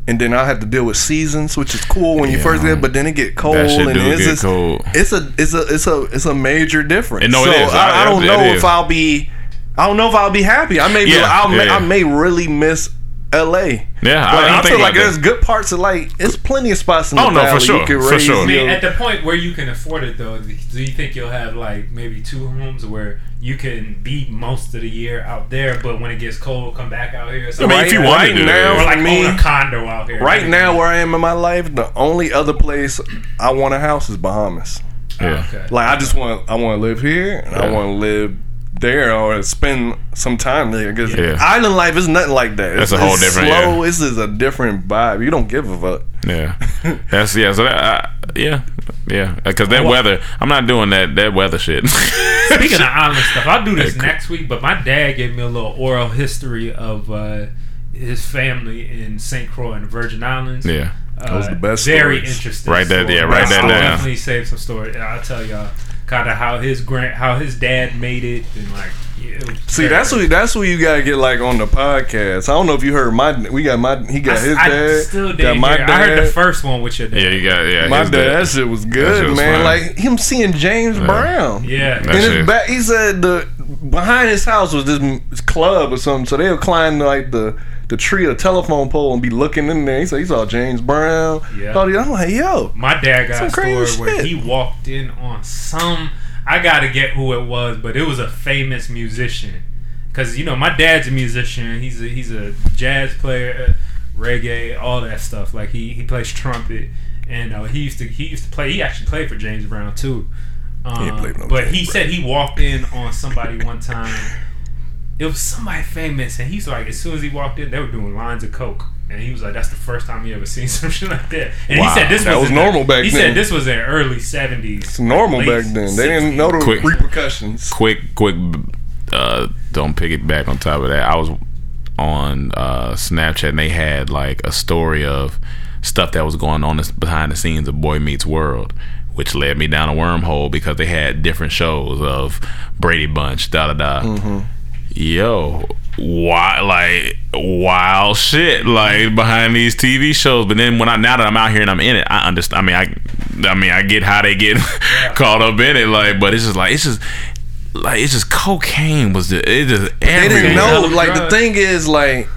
And then I have to deal with seasons, which is cool when you first get, but then it get cold and it's get just, cold. it's a it's a it's a it's a major difference. And no, so is. I, I- I don't know if I'll be I don't know if I'll be happy. I may be Yeah, I'll, yeah, may, yeah. I may really miss L.A. Yeah, I- Like, I I, think feel like about there's that. good parts of like it's plenty of spots in oh, the Oh, no, for sure, you can for raise sure. I mean, at the point where you can afford it, though, do you think you'll have like maybe two homes where you can be most of the year out there, but when it gets cold, come back out here? Or I mean, if you want right to do now, it, or like me- own a condo out here. Right now, where I am in my life, the only other place I want a house is Bahamas. Ah, yeah. Okay. Like I just want, I want to live here, and I want to live there, or spend some time there. Because Yeah. island life is nothing like that. That's It's- a whole it's different- Slow. yeah. This is a different vibe. You don't give a fuck. Yeah, that's yeah. So that, I, yeah, yeah. Because that weather, I'm not doing that that weather shit. Speaking of island stuff, I'll do this Hey, next week. But my dad gave me a little oral history of uh, his family in St. Croix and the Virgin Islands. yeah, Uh, Those are the best Very stories. interesting. Write that- yeah, story. write that I'll down. Definitely save some story. I'll tell y'all kind of how his grand, how his dad made it, and like. yeah, See, very that's crazy. what that's what you gotta get like on the podcast. I don't know if you heard my. We got my. He got I, his I dad. still got didn't my dad. I heard the first one with your dad. yeah. You got yeah. my his dad. That shit was good, shit was man. fine. Like him seeing James Brown. Yeah. And his back, he said the behind his house was this club or something. So they would climb like the the tree or telephone pole and be looking in there. He said he saw James Brown. Yeah. All these- I'm like, yo, My dad got a story where he walked in on some. I gotta get who it was, but it was a famous musician. Cause you know my dad's a musician. He's a he's a jazz player, uh, reggae, all that stuff. Like he he plays trumpet, and uh, he used to he used to play. He actually played for James Brown too. Um, ain't played no but James he said he walked in on somebody one time. It was somebody famous, and he's like, as soon as he walked in, they were doing lines of coke, and he was like, "That's the first time he ever seen some shit like that." And Wow. he said this That was in the- normal back he then. said this was in early seventies. it's normal back then. They didn't know the Quick. repercussions. quick, quick. Uh, don't pick it back on top of that. I was on uh, Snapchat and they had like a story of stuff that was going on behind the scenes of Boy Meets World, which led me down a wormhole because they had different shows of Brady Bunch, da da da. Yo, why like wild shit like behind these TV shows. But then when I now that I'm out here and I'm in it, I understand. I mean, I, I mean, I get how they get caught up in it. Like, but it's just like it's just like it's just cocaine was just it just They didn't know. Like the thing is, like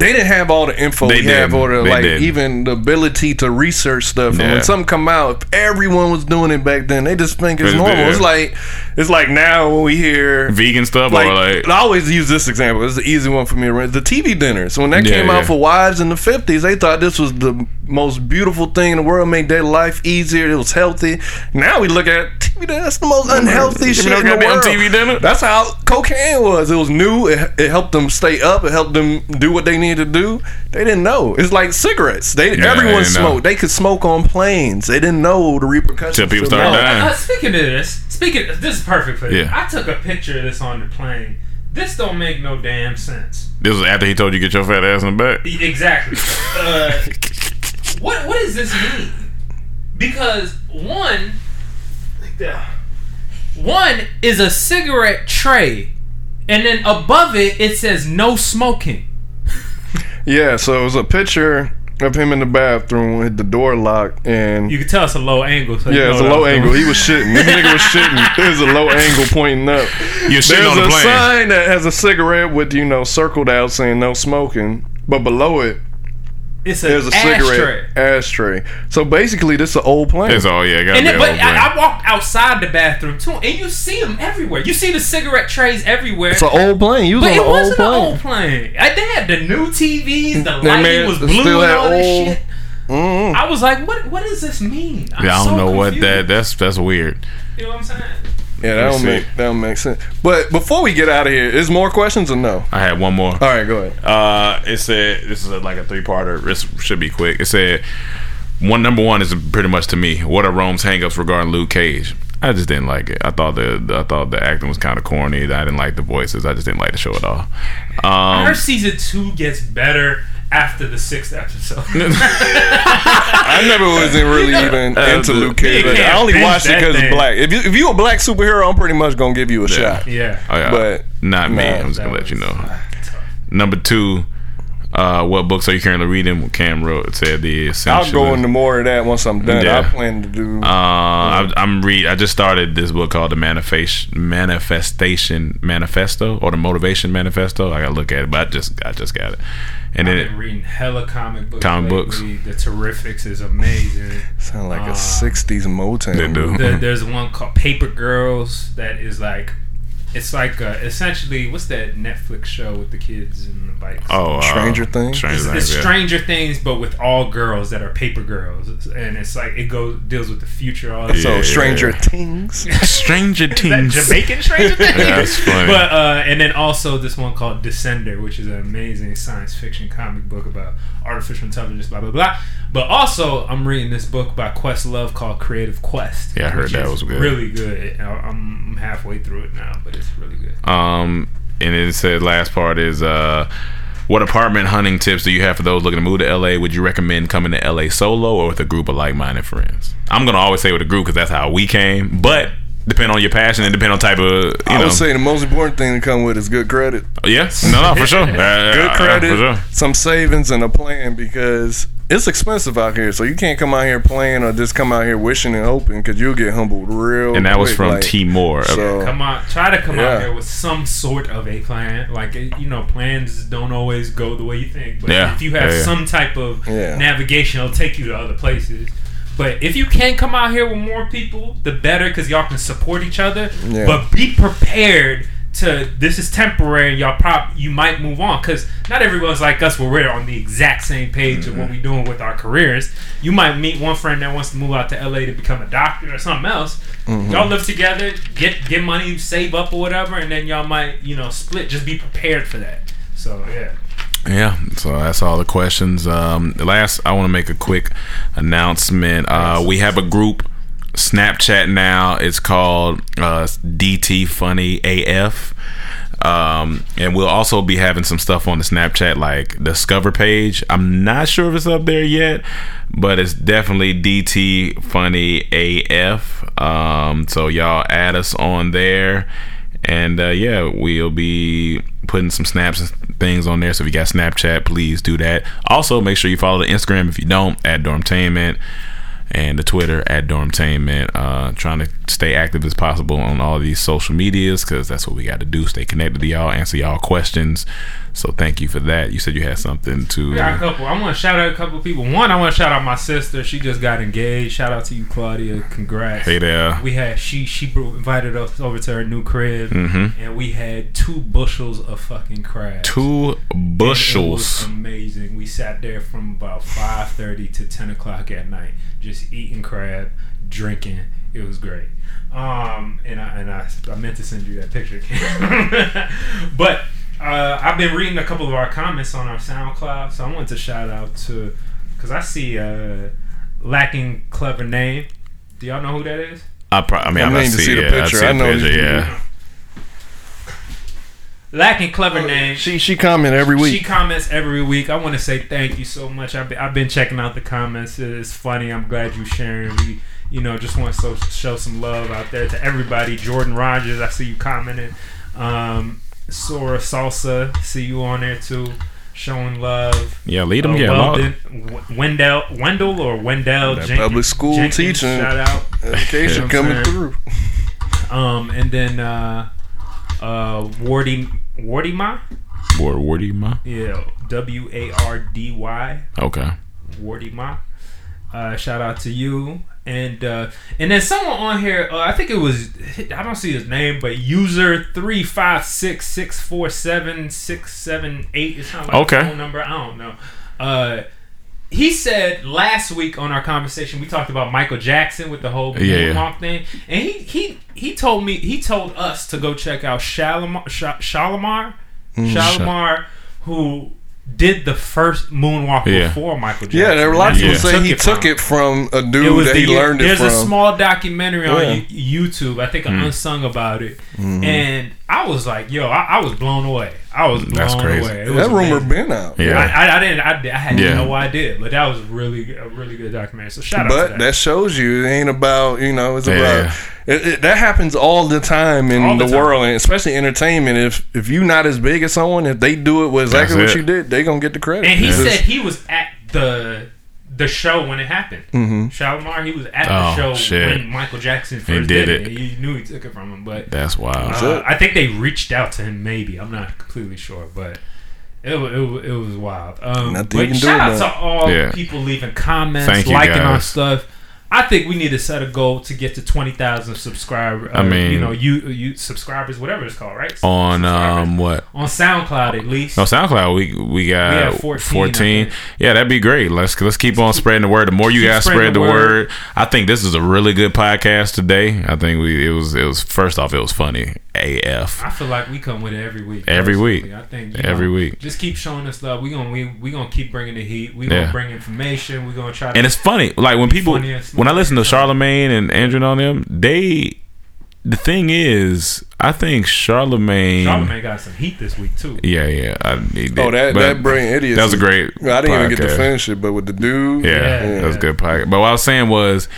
they didn't have all the info They we have, or the, like didn't. even the ability to research stuff. And when something come out, if everyone was doing it back then, they just think it's normal. It's like it's like now when we hear vegan stuff like, or like I always use this example. It's the easy one for me. to run. The TV dinners. When that Yeah, came yeah. out for wives in the fifties, they thought this was the most beautiful thing in the world. Made their life easier. It was healthy. Now we look at TV dinner. That's the most unhealthy You shit in the world. TV dinner? That's how cocaine was. It was new. It, it helped them stay up. It helped them do what they needed to do. They didn't know. It's like cigarettes. They Yeah, everyone they didn't know. smoked. They could smoke on planes. They didn't know the repercussions. Till people of started that. dying. Uh, speaking of this, speaking this is perfect for you. Yeah. I took a picture of this on the plane. This don't make no damn sense. this was after he told you get your fat ass in the back. Exactly. Uh, what what does this mean? Because one, like that. One is a cigarette tray, and then above it it says no smoking. Yeah, so it was a picture of him in the bathroom with the door locked and You can tell it's a low angle. So you yeah, know it's a low angle. doing. He was shitting. This nigga was shitting. There's a low angle pointing up. You're shitting There's on the a plane. sign that has a cigarette with you know circled out saying no smoking, but below it It's a, there's a cigarette ashtray. So basically, this is an old plane. That's all. Yeah, got And to then, be but a whole I. I walked outside the bathroom too, and you see them everywhere. You see the cigarette trays everywhere. It's an old plane. You was but on it an old wasn't an plane. old plane. I, they had the new TVs. The That lighting man was blue still and had all this old- shit. Mm. I was like, what? What does this mean? I'm yeah, I don't so know what confused. that. That's that's weird. You know what I'm saying? Yeah, that Let don't make that don't make sense. But before we get out of here, is more questions or no? I had one more. All right, go ahead. Uh, it said this is a, like a three parter. This should be quick. It said one number one is pretty much to me. What are Rome's hangups regarding Luke Cage? I just didn't like it. I thought the I thought the acting was kind of corny. I didn't like the voices. I just didn't like the show at all. Our Um, season two gets better after the sixth episode. I never wasn't really even Uh, into Luke Cage. you I only watched it because it's black. If you if you a black superhero, I'm pretty much gonna give you a shot. yeah. oh, yeah, But not me. nah, I'm just gonna let you was- know. Number two, Uh, what books are you currently reading? What Cam wrote said the essential. I'll go into more of that once I'm done. Yeah. I plan to do. Uh, I, I'm read. I just started this book called the Manifest Manifestation Manifesto or the Motivation Manifesto. I gotta look at it, but I just I just got it. And I've then been reading hella comic books. Comic lately. The Terrifics is amazing. Sound like Uh, a '60s Motown. They do. movie. There, there's one called Paper Girls that is like, it's like uh, essentially what's that Netflix show with the kids and the bikes? oh, uh, Stranger Things? Stranger It's, Things. it's yeah. Stranger Things, but with all girls that are paper girls, and it's like it goes deals with the future. All So Yeah. Stranger Things. Stranger Is that Things. Jamaican Stranger Things? Yeah, that's funny. But uh, and then also this one called Descender, which is an amazing science fiction comic book about artificial intelligence, blah blah blah. But also, I'm reading this book by Questlove called Creative Quest. Yeah, I heard which that is was good. Really good. I- I'm halfway through it now, but it's really good. Um, and it said last part is uh, what apartment hunting tips do you have for those looking to move to LA? Would you recommend coming to LA solo or with a group of like-minded friends? I'm gonna always say with a group because that's how we came, but depend on your passion and depend on type of you I know. would say the most important thing to come with is good credit. yes, no, no, for sure, Uh, Good uh, credit, for sure. some savings, and a plan because it's expensive out here. So you can't come out here playing or just come out here wishing and hoping because you'll get humbled real. And that was from like, T Moore. So Come on, try to come Yeah. out here with some sort of a plan. Like eh, you know, plans don't always go the way you think, but Yeah. if you have Yeah, yeah. some type of Yeah. navigation, it'll take you to other places. But if you can come out here with more people, the better, because y'all can support each other. Yeah. But be prepared to this is temporary. Y'all prob you might move on because not everyone's like us where we're on the exact same page of what we're doing with our careers. You might meet one friend that wants to move out to LA to become a doctor or something else. Y'all live together, get get money, save up or whatever, and then y'all might you know split. Just be prepared for that. So yeah. Yeah, so that's all the questions. Um, last, I want to make a quick announcement. Uh, we have a group Snapchat now. It's called uh, DT Funny AF. Um, and we'll also be having some stuff on the Snapchat like Discover page. I'm not sure if it's up there yet, but it's definitely DT Funny AF. Um, so y'all add us on there. And uh, yeah, we'll be putting some snaps and things on there. So if you got Snapchat, please do that. Also, make sure you follow the Instagram if you don't at Dormtainment and the Twitter at Dormtainment. Uh, trying to stay active as possible on all these social medias because that's what we got to do. Stay connected to y'all, answer y'all questions. So thank you for that. You said you had something to. Got a couple. I want to shout out a couple of people. One, I want to shout out my sister. She just got engaged. Shout out to you, Claudia. Congrats. Hey there. We had she she invited us over to her new crib, Mhm. and we had two bushels of fucking crabs. Two And It was bushels. amazing. We sat there from about five thirty to ten o'clock at night, just eating crab, drinking. It was great. Um, and I and I, I meant to send you that picture, but uh, I've been reading a couple of our comments on our SoundCloud, so I want to shout out to because I see uh, lacking clever name. Do y'all know who that is? I, pro- I mean, I I'm not to see, see the yeah, picture. I, see I know picture, yeah. Lacking clever name. She she comment every week. She comments every week. I want to say thank you so much. I've been, I've been checking out the comments. It's funny. I'm glad you sharing. We, you know, just want to so, show some love out there to everybody. Jordan Rogers, I see you commenting. Um, Sora Salsa, see you on there too, showing love. Yeah, lead 'em, Uh, yeah, Weldon, W- Wendell, Wendell or Wendell That Jenkins, public school Jenkins, teaching. Shout out. Education You know what I'm coming through. Um, and then uh, uh, Wardy Wardy Ma. Ward Wardy Ma. Yeah, W A R D Y. Okay. Wardy Ma. Uh, shout out to you. And uh, and then someone on here, uh, I think it was I don't see his name, but user three five six six four seven six seven eight. It's not like Okay. a phone number. I don't know. Uh, he said last week on our conversation we talked about Michael Jackson with the whole Yeah, yeah. thing, and he he he told me he told us to go check out Shalamar Sha- Shalamar Mm. Shalamar who did the first moonwalk Yeah. before Michael Jackson. Yeah, there were a lot of people Yeah. say he took it from a It dude was that the he learned it There's from. a small documentary on Yeah. Yo- YouTube, I think, an Mm. unsung about it, Mhm. and I was like, "Yo, I, I was blown away." I was That's crazy. away. It was That rumor amazing. been out. Yeah. I, I, I didn't. I, I had Yeah. no idea, but that was really a really good documentary. So shout out But to that. that. shows you it ain't about you know it's Yeah. about it, it, that happens all the time in All the the, time. world and especially entertainment. If if you not as big as someone, if they do it with exactly That's what it. you did, they gonna get the credit. and he It's- said he was at the the show when it happened. Mm-hmm. Shalamar, he was at Oh, the show shit. when Michael Jackson first did did, it. it. He knew he took it from him, but That's wild. uh, I think they reached out to him. Maybe I'm not completely sure, but. It was, it was, it was wild. Um, Nothing but you do shout out to all Yeah. people leaving comments, Thank liking our guys. stuff. I think we need to set a goal to get to twenty thousand subscribers. I mean- you know, you you subscribers, whatever it's called, right? On um what? on SoundCloud at least. No SoundCloud. We we got We 14, 14. Yeah, that'd be great. Let's let's keep on spreading the word. The more you guys spread the the word. word. I think this is a really good podcast today. I think we it was it was first off it was funny AF. I feel like we come with it every week. Every personally. week. I think you Every know, week. Just keep showing us love. We gonna we we gonna keep bringing the heat. We Yeah. gonna bring information. We gonna try. to And it's funny, like when people funny and smart. when I listen to Charlamagne and Andrew and all them, they the thing is, I think Charlemagne. Charlamagne got some heat this week too. Yeah, yeah. I, he did. Oh, that But that brilliant idiot. That was a great. I didn't even get to finish it, but with the dude, Yeah, Yeah. that was a good podcast. But what I was saying was,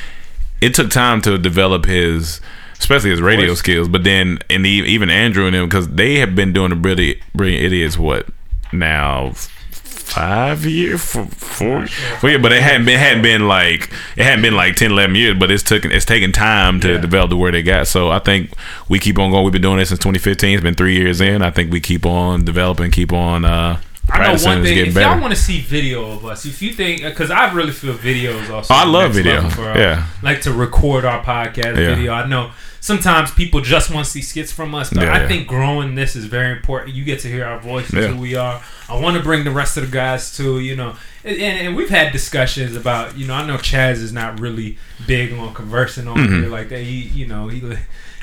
it took time to develop his, especially his radio skills. But then, and e- even Andrew and them, because they have been doing the brilliant, brilliant idiots. What now? Five years, four, four. Well, yeah, but it hadn't been hadn't been like it hadn't been like 10, 11 years. But it's taken it's taken time to Yeah. develop the where they got. So I think we keep on going. We've been doing this since 2015. It's been three years in. I think we keep on developing, keep on uh, I know one thing. If better. y'all want to see video of us, if you think, because I really feel video is also. Oh, I love video. For, uh, Yeah. Like to record our podcast Yeah. video. I know sometimes people just want to see skits from us, but Yeah, I yeah. think growing this is very important. You get to hear our voices, Yeah. who we are. I want to bring the rest of the guys too. You know, and, and, and we've had discussions about. You know, I know Chaz is not really big on conversing on Mm-hmm. here like that. He, you know, he.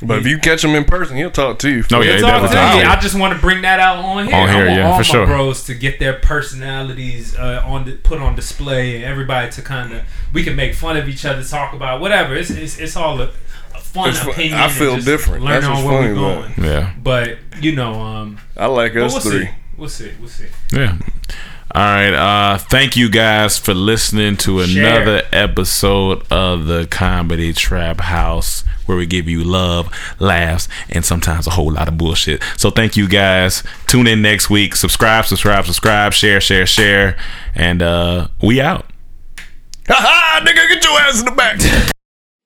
But if you catch him in person, he'll talk to you. No, yeah, It's he all definitely good. I just want to bring that out on here. On here, I want yeah, all for my sure. bros to get their personalities uh, on the, put on display, and everybody to kind of we can make fun of each other, talk about whatever. It's it's, it's all a, a fun It's fu- opinion. I feel just different. Learn That's on what's where we're funny about going. Yeah. But you know, um, I like but us we'll three. see. We'll see. We'll see. Yeah. All right. Uh thank you guys for listening to Share. another episode of the Comedy Trap House where we give you love, laughs, and sometimes a whole lot of bullshit. So thank you guys. Tune in next week. Subscribe, subscribe, subscribe, share, share, share. And uh we out. Ha ha, nigga, get your ass in the back.